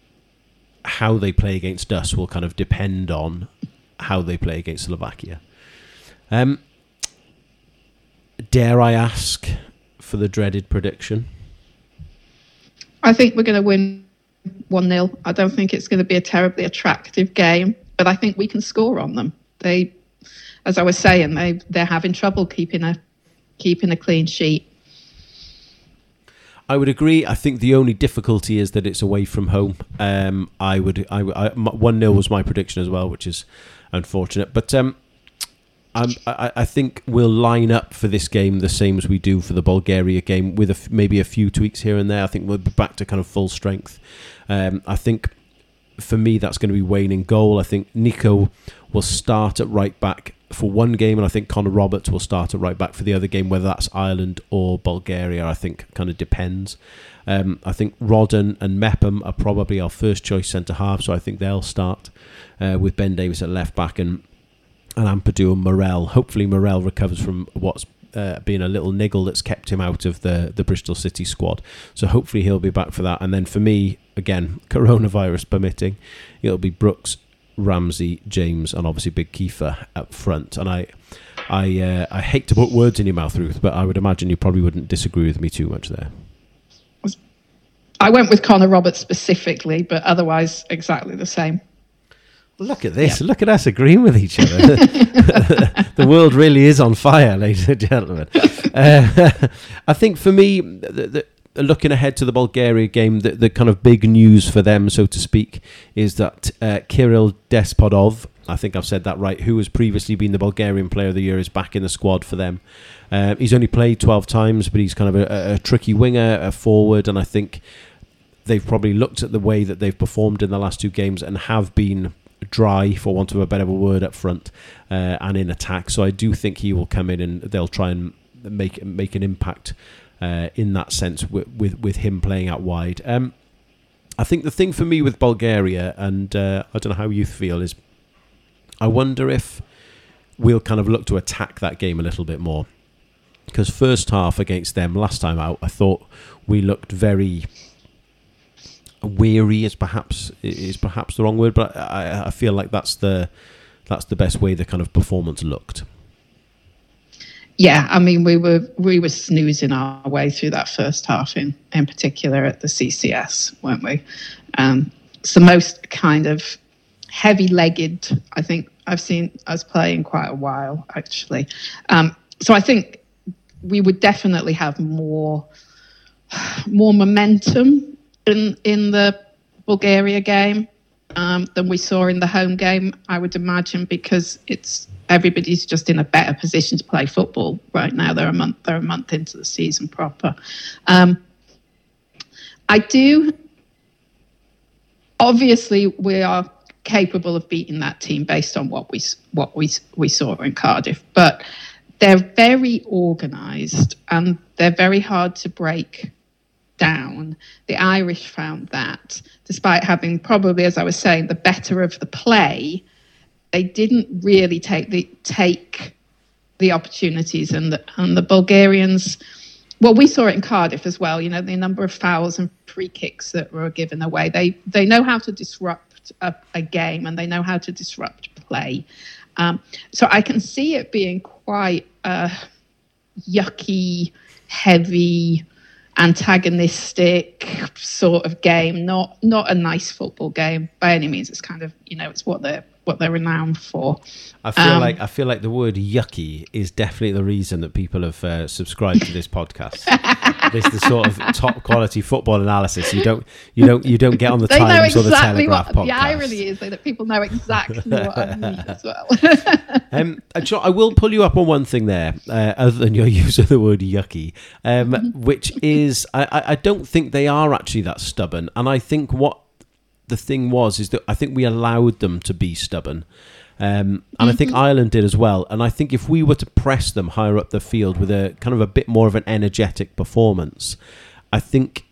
how they play against us will kind of depend on how they play against Slovakia. Um, dare I ask for the dreaded prediction? I think we're going to win 1 0. I don't think it's going to be a terribly attractive game, but I think we can score on them. They, as I was saying, they, they're having trouble keeping a, keeping a clean sheet. I would agree. I think the only difficulty is that it's away from home. Um, I would. I one 0 was my prediction as well, which is unfortunate. But um, I'm, I, I think we'll line up for this game the same as we do for the Bulgaria game, with a f- maybe a few tweaks here and there. I think we'll be back to kind of full strength. Um, I think for me that's going to be Wayne in goal. I think Nico will start at right back for one game, and I think Connor Roberts will start at right back for the other game, whether that's Ireland or Bulgaria. I think kind of depends. Um, I think Rodon and Mepham are probably our first choice centre half, so I think they'll start uh, with Ben Davies at left back and and Ampadu and Morrell. Hopefully, Morrell recovers from what's uh, been a little niggle that's kept him out of the the Bristol City squad. So hopefully he'll be back for that. And then for me, again, coronavirus permitting, it'll be Brooks, Ramsey, James, and obviously Big Kieffer up front. And I. I uh, I hate to put words in your mouth, Ruth, but I would imagine you probably wouldn't disagree with me too much there. I went with Connor Roberts specifically, but otherwise exactly the same. Look at this. Look at us agreeing with each other. the world really is on fire, ladies and gentlemen. Uh, I think for me, the, the, looking ahead to the Bulgaria game, the, the kind of big news for them, so to speak, is that uh, Kirill Despodov, I think I've said that right, who has previously been the Bulgarian Player of the Year, is back in the squad for them. Uh, he's only played 12 times, but he's kind of a, a tricky winger, a forward, and I think they've probably looked at the way that they've performed in the last two games and have been dry, for want of a better word, up front uh, and in attack. So I do think he will come in and they'll try and make make an impact uh, in that sense with, with with him playing out wide. Um, I think the thing for me with Bulgaria, and uh, I don't know how you feel, is I wonder if we'll kind of look to attack that game a little bit more. Because first half against them last time out, I thought we looked very weary is perhaps is perhaps the wrong word, but I, I feel like that's the that's the best way the kind of performance looked. Yeah, I mean we were we were snoozing our way through that first half in in particular at the CCS, weren't we? Um, it's the most kind of heavy-legged I think I've seen us play in quite a while actually. Um, so I think we would definitely have more more momentum in in the Bulgaria game um, than we saw in the home game. I would imagine because it's everybody's just in a better position to play football right now. They're a month they're a month into the season proper. Um, I do. Obviously, we are capable of beating that team based on what we what we we saw in Cardiff, but they're very organised and they're very hard to break down. The Irish found that, despite having probably, as I was saying, the better of the play, they didn't really take the take the opportunities, and the, and the Bulgarians. Well, we saw it in Cardiff as well. You know, the number of fouls and free kicks that were given away. They they know how to disrupt a, a game, and they know how to disrupt play. Um, so I can see it being quite a yucky, heavy antagonistic sort of game not not a nice football game. By any means it's kind of you know it's what they're what they're renowned for. I feel Um, like I feel like the word "yucky" is definitely the reason that people have uh, subscribed to this podcast. this is the sort of top quality football analysis you don't you don't you don't get on the They know Times or the exactly Telegraph what podcast. the irony is, though, that people know exactly what I mean as well. Um, uh, I will pull you up on one thing there, uh, other than your use of the word "yucky," um, which is I, I don't think they are actually that stubborn, and I think what the thing was is that I think we allowed them to be stubborn. Um, and I think Ireland did as well. And I think if we were to press them higher up the field with a kind of a bit more of an energetic performance, I think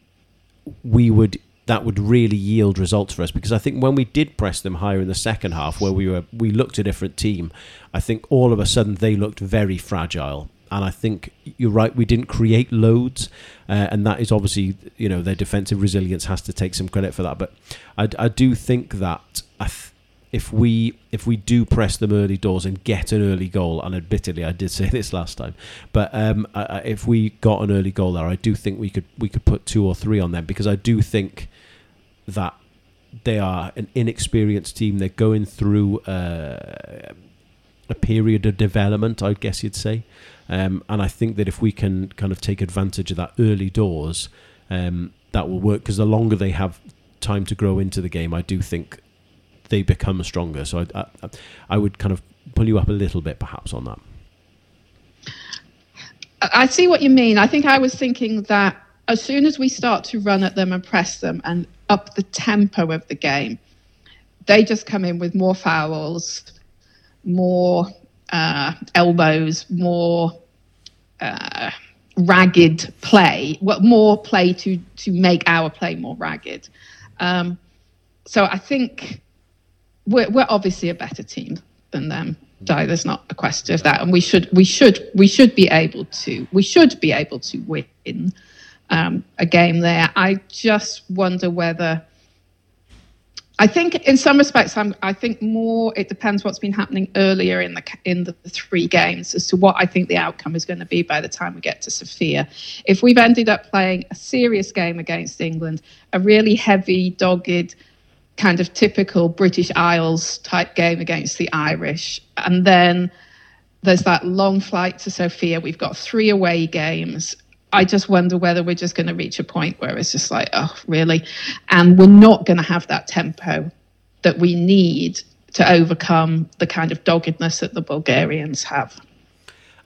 we would that would really yield results for us because I think when we did press them higher in the second half where we were we looked a different team I think all of a sudden they looked very fragile and I think you're right we didn't create loads uh, and that is obviously you know their defensive resilience has to take some credit for that but I, I do think that th- if we if we do press them early doors and get an early goal, and admittedly I did say this last time, but um, I, I- if we got an early goal there, I do think we could we could put two or three on them because I do think that they are an inexperienced team. They're going through uh, a period of development, I guess you'd say, um, and I think that if we can kind of take advantage of that early doors, um, that will work because the longer they have time to grow into the game, I do think they become stronger. So I, I, I would kind of pull you up a little bit, perhaps, on that. I see what you mean. I think I was thinking that as soon as we start to run at them and press them and up the tempo of the game, they just come in with more fouls, more uh, elbows, more uh, ragged play, well, more play to to make our play more ragged. Um, so I think we're, we're obviously a better team than them. Di, there's not a question of that, and we should we should we should be able to we should be able to win um, a game there. I just wonder whether. I think in some respects, I'm, I think more it depends what's been happening earlier in the in the three games as to what I think the outcome is going to be by the time we get to Sofia. If we've ended up playing a serious game against England, a really heavy, dogged, kind of typical British Isles type game against the Irish, and then there's that long flight to Sofia. We've got three away games. I just wonder whether we're just going to reach a point where it's just like, oh, really? And we're not going to have that tempo that we need to overcome the kind of doggedness that the Bulgarians have.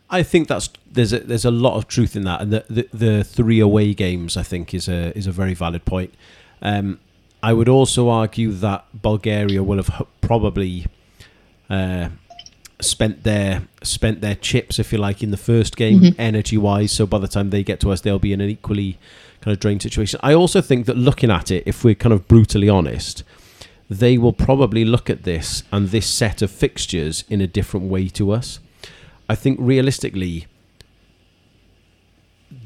I think that's there's a, there's a lot of truth in that, and the, the the three away games I think is a is a very valid point. Um, I would also argue that Bulgaria will have probably uh, spent their spent their chips, if you like, in the first game, mm-hmm. energy wise. So by the time they get to us, they'll be in an equally kind of drained situation. I also think that looking at it, if we're kind of brutally honest, they will probably look at this and this set of fixtures in a different way to us. I think realistically,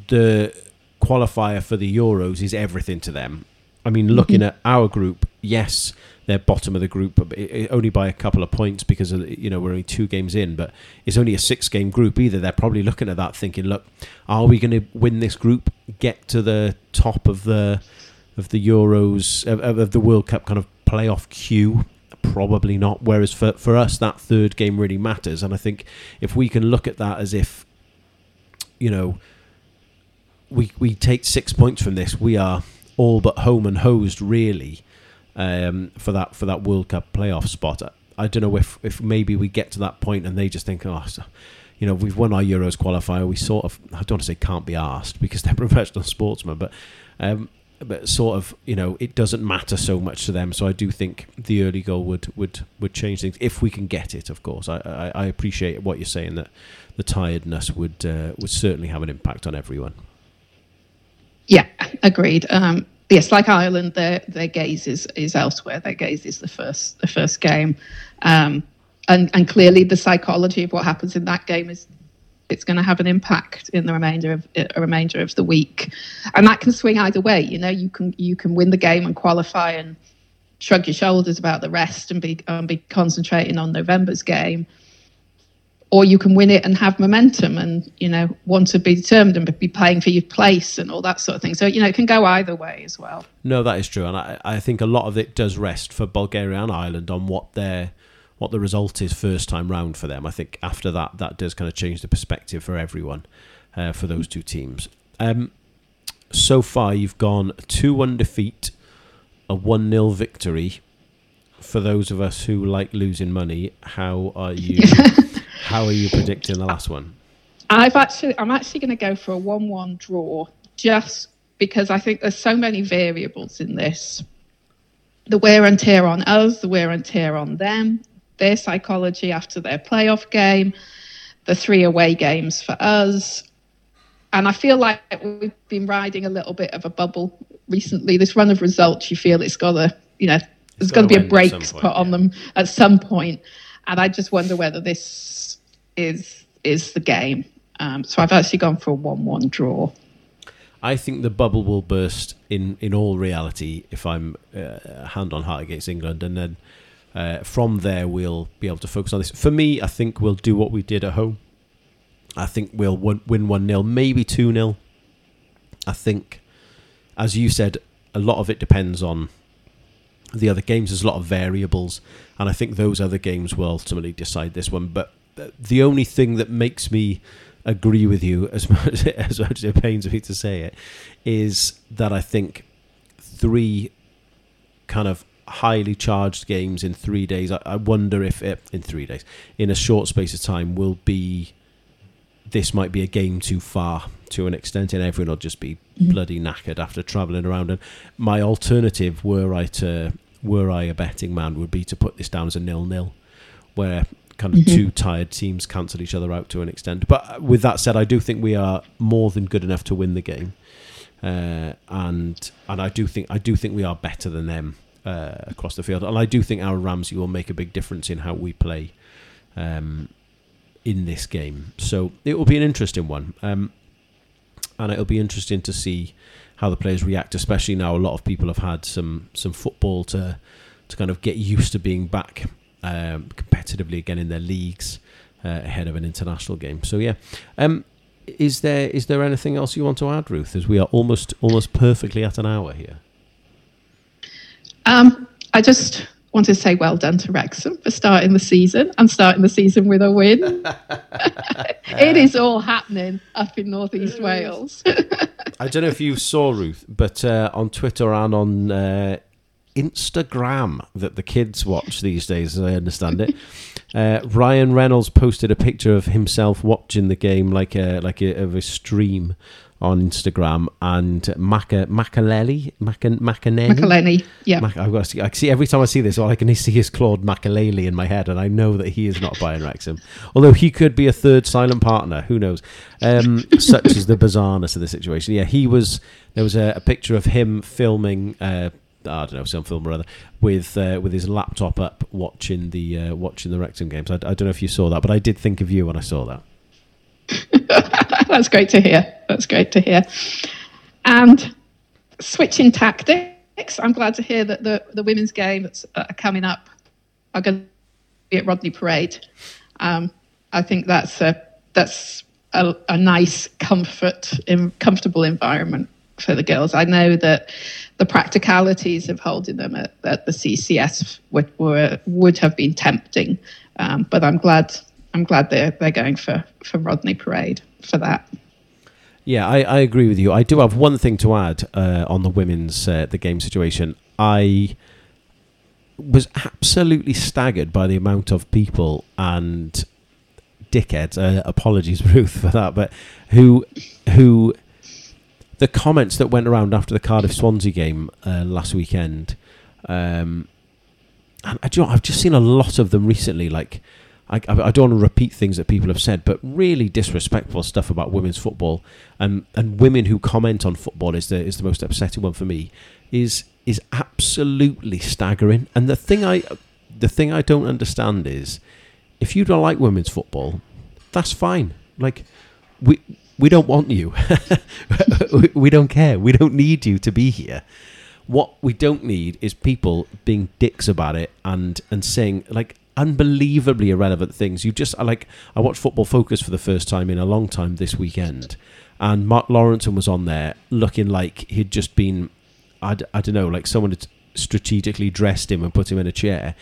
the qualifier for the Euros is everything to them. I mean, looking mm-hmm. at our group, yes, they're bottom of the group, only by a couple of points because of, you know we're only two games in. But it's only a six-game group either. They're probably looking at that, thinking, "Look, are we going to win this group? Get to the top of the of the Euros of, of the World Cup kind of playoff queue?" Probably not. Whereas for for us, that third game really matters, and I think if we can look at that as if, you know, we we take six points from this, we are all but home and hosed really um, for that for that World Cup playoff spot. I, I don't know if if maybe we get to that point and they just think, oh, so, you know, we've won our Euros qualifier. We sort of I don't want to say can't be asked because they're professional sportsmen, but. Um, but sort of, you know, it doesn't matter so much to them. So I do think the early goal would would, would change things if we can get it. Of course, I, I, I appreciate what you're saying that the tiredness would uh, would certainly have an impact on everyone. Yeah, agreed. Um, yes, like Ireland, their their gaze is, is elsewhere. Their gaze is the first the first game, um, and and clearly the psychology of what happens in that game is it's going to have an impact in the remainder of a remainder of the week, and that can swing either way. You know, you can you can win the game and qualify and shrug your shoulders about the rest and be and be concentrating on November's game, or you can win it and have momentum and you know want to be determined and be playing for your place and all that sort of thing. So you know it can go either way as well. No, that is true, and I, I think a lot of it does rest for Bulgaria and Ireland on what their what the result is first time round for them. I think after that, that does kind of change the perspective for everyone uh, for those two teams. Um, so far, you've gone two one defeat, a one 0 victory. For those of us who like losing money, how are you? how are you predicting the last one? I've actually, I'm actually going to go for a one-one draw, just because I think there's so many variables in this. The wear and tear on us, the wear and tear on them, their psychology after their playoff game, the three away games for us. And I feel like we've been riding a little bit of a bubble recently. This run of results, you feel it's got to, you know, there's got to be a break put on them at some point. And I just wonder whether this is is the game. Um, so I've actually gone for a one-one draw. I think the bubble will burst in, in all reality if I'm uh, hand on heart against England, and then uh, from there we'll be able to focus on this. For me, I think we'll do what we did at home. I think we'll win one 0 maybe two 0 I think, as you said, a lot of it depends on the other games. There's a lot of variables, and I think those other games will ultimately decide this one. But the only thing that makes me agree with you as much as much as it pains me to say it is that I think three kind of highly charged games in three days. I, I wonder if it, in three days, in a short space of time, will be this might be a game too far to an extent, and everyone will just be mm-hmm. bloody knackered after travelling around. And my alternative, were I to were I a betting man, would be to put this down as a nil nil, where kind of mm-hmm. two tired teams cancel each other out to an extent. But with that said, I do think we are more than good enough to win the game, uh, and and I do think I do think we are better than them uh, across the field, and I do think our Ramsey will make a big difference in how we play um, in this game. So it will be an interesting one, um, and it'll be interesting to see how the players react, especially now a lot of people have had some some football to to kind of get used to being back um, competitively again in their leagues uh, ahead of an international game. So yeah, um, is there is there anything else you want to add, Ruth? As we are almost almost perfectly at an hour here. Um, I just want to say well done to Wrexham for starting the season and starting the season with a win. it is all happening up in northeast Wales. I don't know if you saw Ruth, but uh, on Twitter and on uh, Instagram that the kids watch these days, as I understand it. Uh, Ryan Reynolds posted a picture of himself watching the game like a like a, of a stream on Instagram, and Maca Makaleli Maca, Macanelli, yeah. Mac, I've got to see, I see every time I see this, all I can see is Claude Makelele in my head, and I know that he is not Bayern Wrexham. Although he could be a third silent partner, who knows? Um, such is the bizarreness of the situation. Yeah, he was. There was a, a picture of him filming. Uh, I don't know some film or other with uh, with his laptop up watching the uh, watching the Wrexham games. I, I, don't know if you saw that, but I did think of you when I saw that. That's great to hear. That's great to hear. And switching tactics, I'm glad to hear that the the women's game that's uh, coming up are going to be at Rodney Parade. Um, I think that's a that's a, a nice comfort in, comfortable environment for the girls. I know that the practicalities of holding them at, at the CCS would were, would have been tempting, um, but I'm glad I'm glad they're they're going for for Rodney Parade for that. Yeah, I, I agree with you. I do have one thing to add uh, on the women's uh, the game situation. I was absolutely staggered by the amount of people and dickheads. Uh, apologies, Ruth, for that, but who who the comments that went around after the Cardiff Swansea game uh, last weekend. Um, and I, you know, I've just seen a lot of them recently. Like, I, I, don't want to repeat things that people have said, but really disrespectful stuff about women's football and and women who comment on football is the is the most upsetting one for me. Is is absolutely staggering. And the thing I the thing I don't understand is if you don't like women's football, that's fine. Like we we don't want you. we don't care. We don't need you to be here. What we don't need is people being dicks about it and and saying like unbelievably irrelevant things. You just like I watched Football Focus for the first time in a long time this weekend, and Mark Lawrenson was on there looking like he'd just been I don't know like someone had strategically dressed him and put him in a chair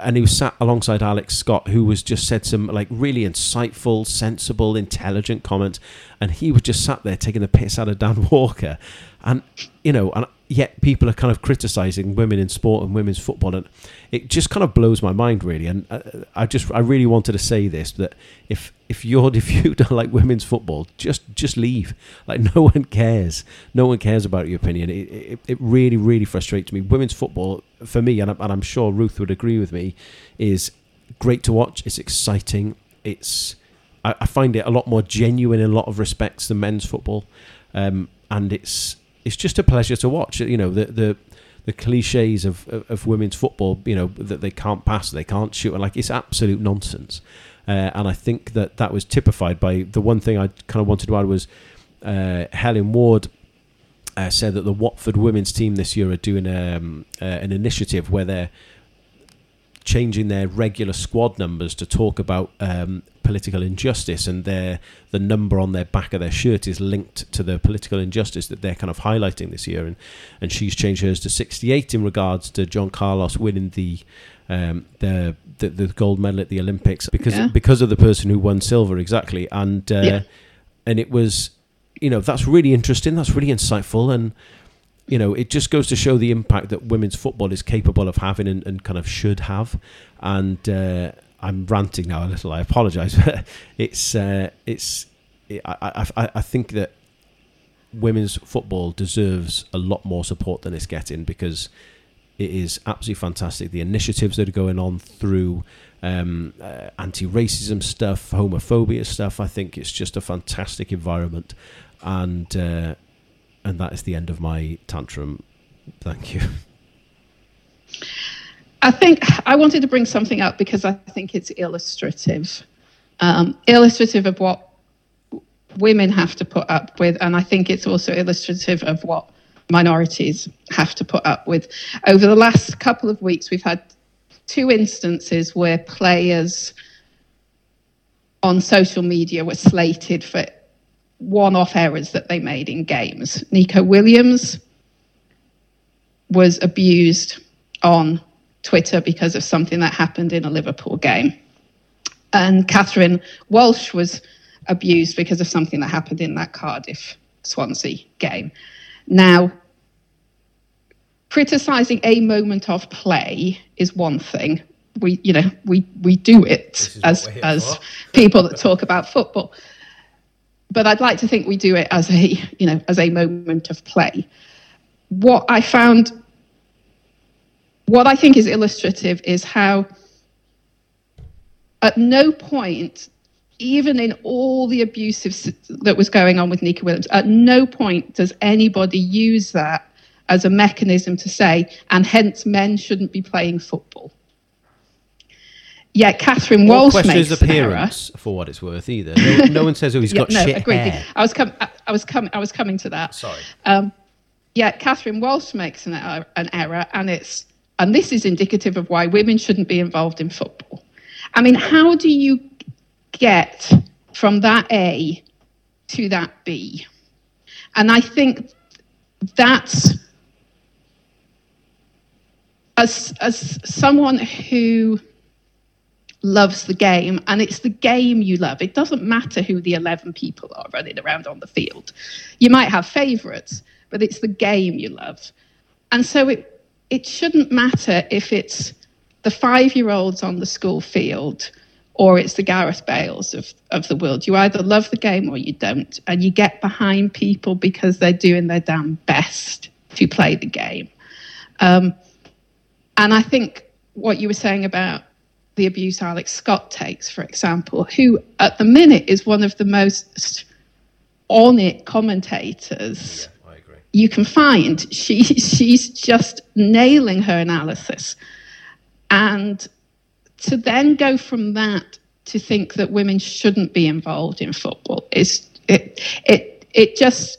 and he was sat alongside Alex Scott, who was just said some like really insightful, sensible, intelligent comments, and he was just sat there taking the piss out of Dan Walker, and you know, and yet people are kind of criticizing women in sport and women's football, and it just kind of blows my mind really. And uh, I just I really wanted to say this that if if you're if you don't like women's football, just just leave. Like no one cares, no one cares about your opinion. It it, it really really frustrates me. Women's football for me, and, I, and I'm sure Ruth would agree with me, is great to watch. It's exciting. It's I, I find it a lot more genuine in a lot of respects than men's football, um, and it's it's just a pleasure to watch. You know the the the cliches of, of, of women's football. You know that they can't pass, they can't shoot, like it's absolute nonsense. Uh, and I think that that was typified by the one thing I kind of wanted to add was uh, Helen Ward uh, said that the Watford women's team this year are doing um, uh, an initiative where they're changing their regular squad numbers to talk about um, political injustice, and their the number on their back of their shirt is linked to the political injustice that they're kind of highlighting this year. And and she's changed hers to 68 in regards to John Carlos winning the um, the, the, the gold medal at the Olympics because Yeah. because of the person who won silver exactly, and uh, Yeah. and it was you know that's really interesting, that's really insightful, and you know it just goes to show the impact that women's football is capable of having and, and kind of should have, and. Uh, I'm ranting now a little. I apologise, but it's uh, it's I, I I I think that women's football deserves a lot more support than it's getting because it is absolutely fantastic. The initiatives that are going on through um, uh, anti-racism stuff, homophobia stuff. I think it's just a fantastic environment, and uh, and that is the end of my tantrum. Thank you. I think I wanted to bring something up because I think it's illustrative, um, illustrative of what women have to put up with, and I think it's also illustrative of what minorities have to put up with. Over the last couple of weeks, we've had two instances where players on social media were slated for one-off errors that they made in games. Neco Williams was abused on Twitter because of something that happened in a Liverpool game. And Catherine Walsh was abused because of something that happened in that Cardiff Swansea game. Now, criticizing a moment of play is one thing. We, you know, we, we do it as, as people that talk about football. But I'd like to think we do it as a, you know, as a moment of play. What I found what I think is illustrative is how, at no point, even in all the abusive that was going on with Neco Williams, at no point does anybody use that as a mechanism to say, and hence men shouldn't be playing football. Yet Catherine Walsh makes an error. for what it's worth either. No, no one says oh he's Yeah, got no, shit agreed. hair. I was com- I was coming. I was coming to that. Sorry. Um, yeah, Catherine Walsh makes an, er- an error, and it's and this is indicative of why women shouldn't be involved in football. I mean, how do you get from that A to that B? And I think that's as as someone who loves the game and it's the game you love it doesn't matter who the 11 people are running around on the field you might have favorites but it's the game you love and so it it shouldn't matter if it's the 5-year-olds on the school field or it's the Gareth Bales of, of the world. You either love the game or you don't. And you get behind people because they're doing their damn best to play the game. Um, and I think what you were saying about the abuse Alex Scott takes, for example, who at the minute is one of the most on it commentators I agree. you can find. She she's just nailing her analysis. And to then go from that to think that women shouldn't be involved in football is it it it just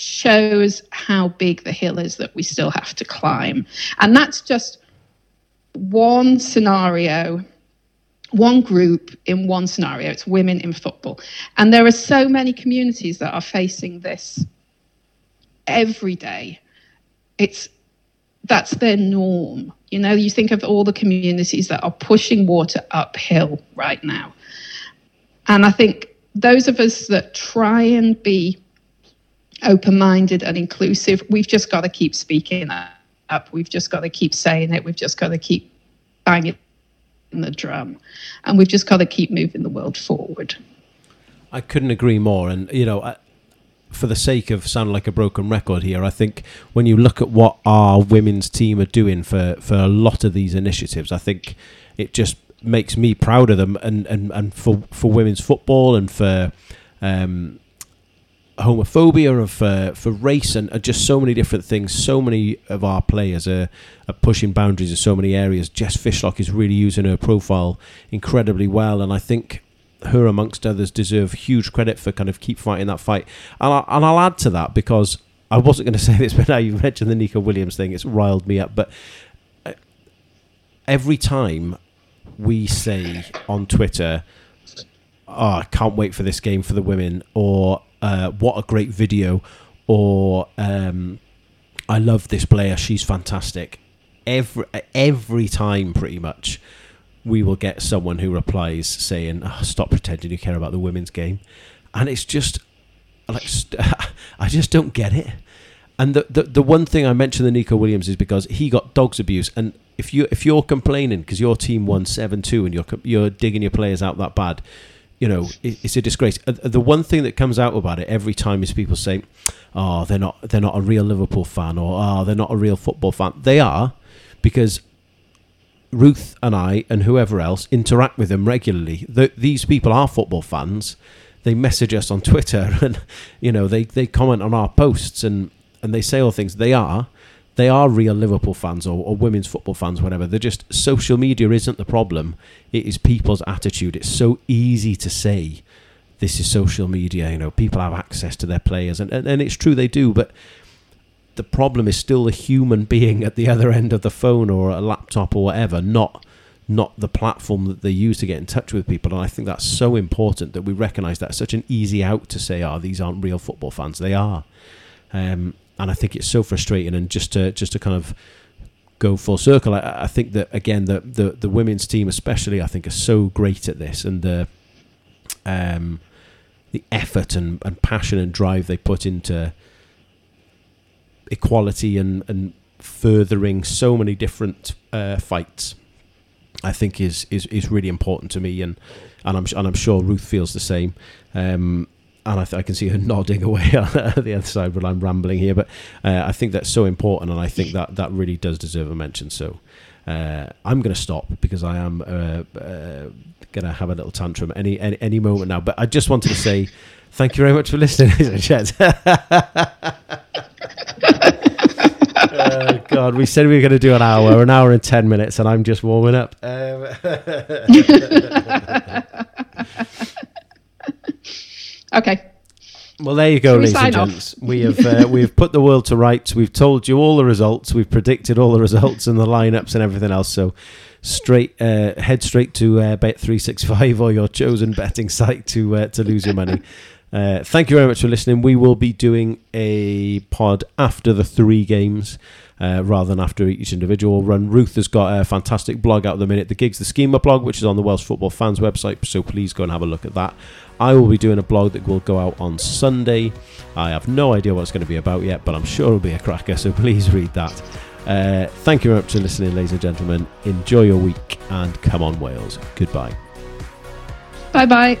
shows how big the hill is that we still have to climb. And that's just one scenario, one group in one scenario. It's women in football. And there are so many communities that are facing this every day. It's that's their norm. You know, you think of all the communities that are pushing water uphill right now. And I think those of us that try and be open minded and inclusive, we've just got to keep speaking up. We've just got to keep saying it. We've just got to keep banging the drum. And we've just got to keep moving the world forward. I couldn't agree more. And, you know, for the sake of sounding like a broken record here, I think when you look at what our women's team are doing for, for a lot of these initiatives, I think it just makes me proud of them and, and, and for, for women's football and for um, homophobia and for, for race and, just so many different things. So many of our players are, are pushing boundaries in so many areas. Jess Fishlock is really using her profile incredibly well, and I think her amongst others deserve huge credit for kind of keep fighting that fight. And, I, and I'll add to that because I wasn't going to say this, but now you mentioned the Neco Williams thing, it's riled me up. But uh, every time we say on Twitter, oh, I can't wait for this game for the women, or uh, what a great video, or um, I love this player, she's fantastic. Every every time, pretty much, we will get someone who replies saying, oh, "Stop pretending you care about the women's game," and it's just like I just don't get it. And the, the the one thing I mentioned the Neco Williams is because he got dogs abuse, and if you if you're complaining because your team won seven two and you're you're digging your players out that bad, you know it's a disgrace. The one thing that comes out about it every time is people say, "Oh, they're not they're not a real Liverpool fan," or "Oh, they're not a real football fan." They are because Ruth and I and whoever else interact with them regularly. The, these people are football fans. They message us on Twitter and you know they, they comment on our posts and, and they say all things. They are they are real Liverpool fans or, or women's football fans, whatever. They're just social media isn't the problem. It is people's attitude. It's so easy to say this is social media. You know, people have access to their players, and, and, and it's true they do, but the problem is still the human being at the other end of the phone or a laptop or whatever, not not the platform that they use to get in touch with people. And I think that's so important that we recognise that. Such an easy out to say, "Oh, these aren't real football fans." They are, um, and I think it's so frustrating. And just to just to kind of go full circle, I, I think that again, the, the the women's team, especially, I think, are so great at this, and the um, the effort and, and passion and drive they put into equality and, and furthering so many different uh, fights, I think is, is is really important to me, and and I'm and I'm sure Ruth feels the same. Um, and I, th- I, can see her nodding away on the other side while I'm rambling here, but uh, I think that's so important, and I think that that really does deserve a mention. So uh, I'm going to stop because I am uh, uh going to have a little tantrum any, any any moment now. But I just wanted to say thank you very much for listening, and oh, God, we said we were going to do an hour, an hour and 10 minutes, and I'm just warming up. Um, okay. Well, there you go, ladies and gents. We have uh, we have put the world to rights. We've told you all the results. We've predicted all the results and the lineups and everything else. So, straight uh, head straight to uh, Bet three six five or your chosen betting site to uh, to lose your money. Uh, thank you very much for listening. We will be doing a pod after the three games. Uh, rather than after each individual run. Ruth has got a fantastic blog out at the minute, the Giggs the Schema blog, which is on the Welsh Football Fans website, so please go and have a look at that. I will be doing a blog that will go out on Sunday. I have no idea what it's going to be about yet, but I'm sure it'll be a cracker, so please read that. Uh, thank you very much for listening, ladies and gentlemen. Enjoy your week and come on, Wales. Goodbye. Bye bye.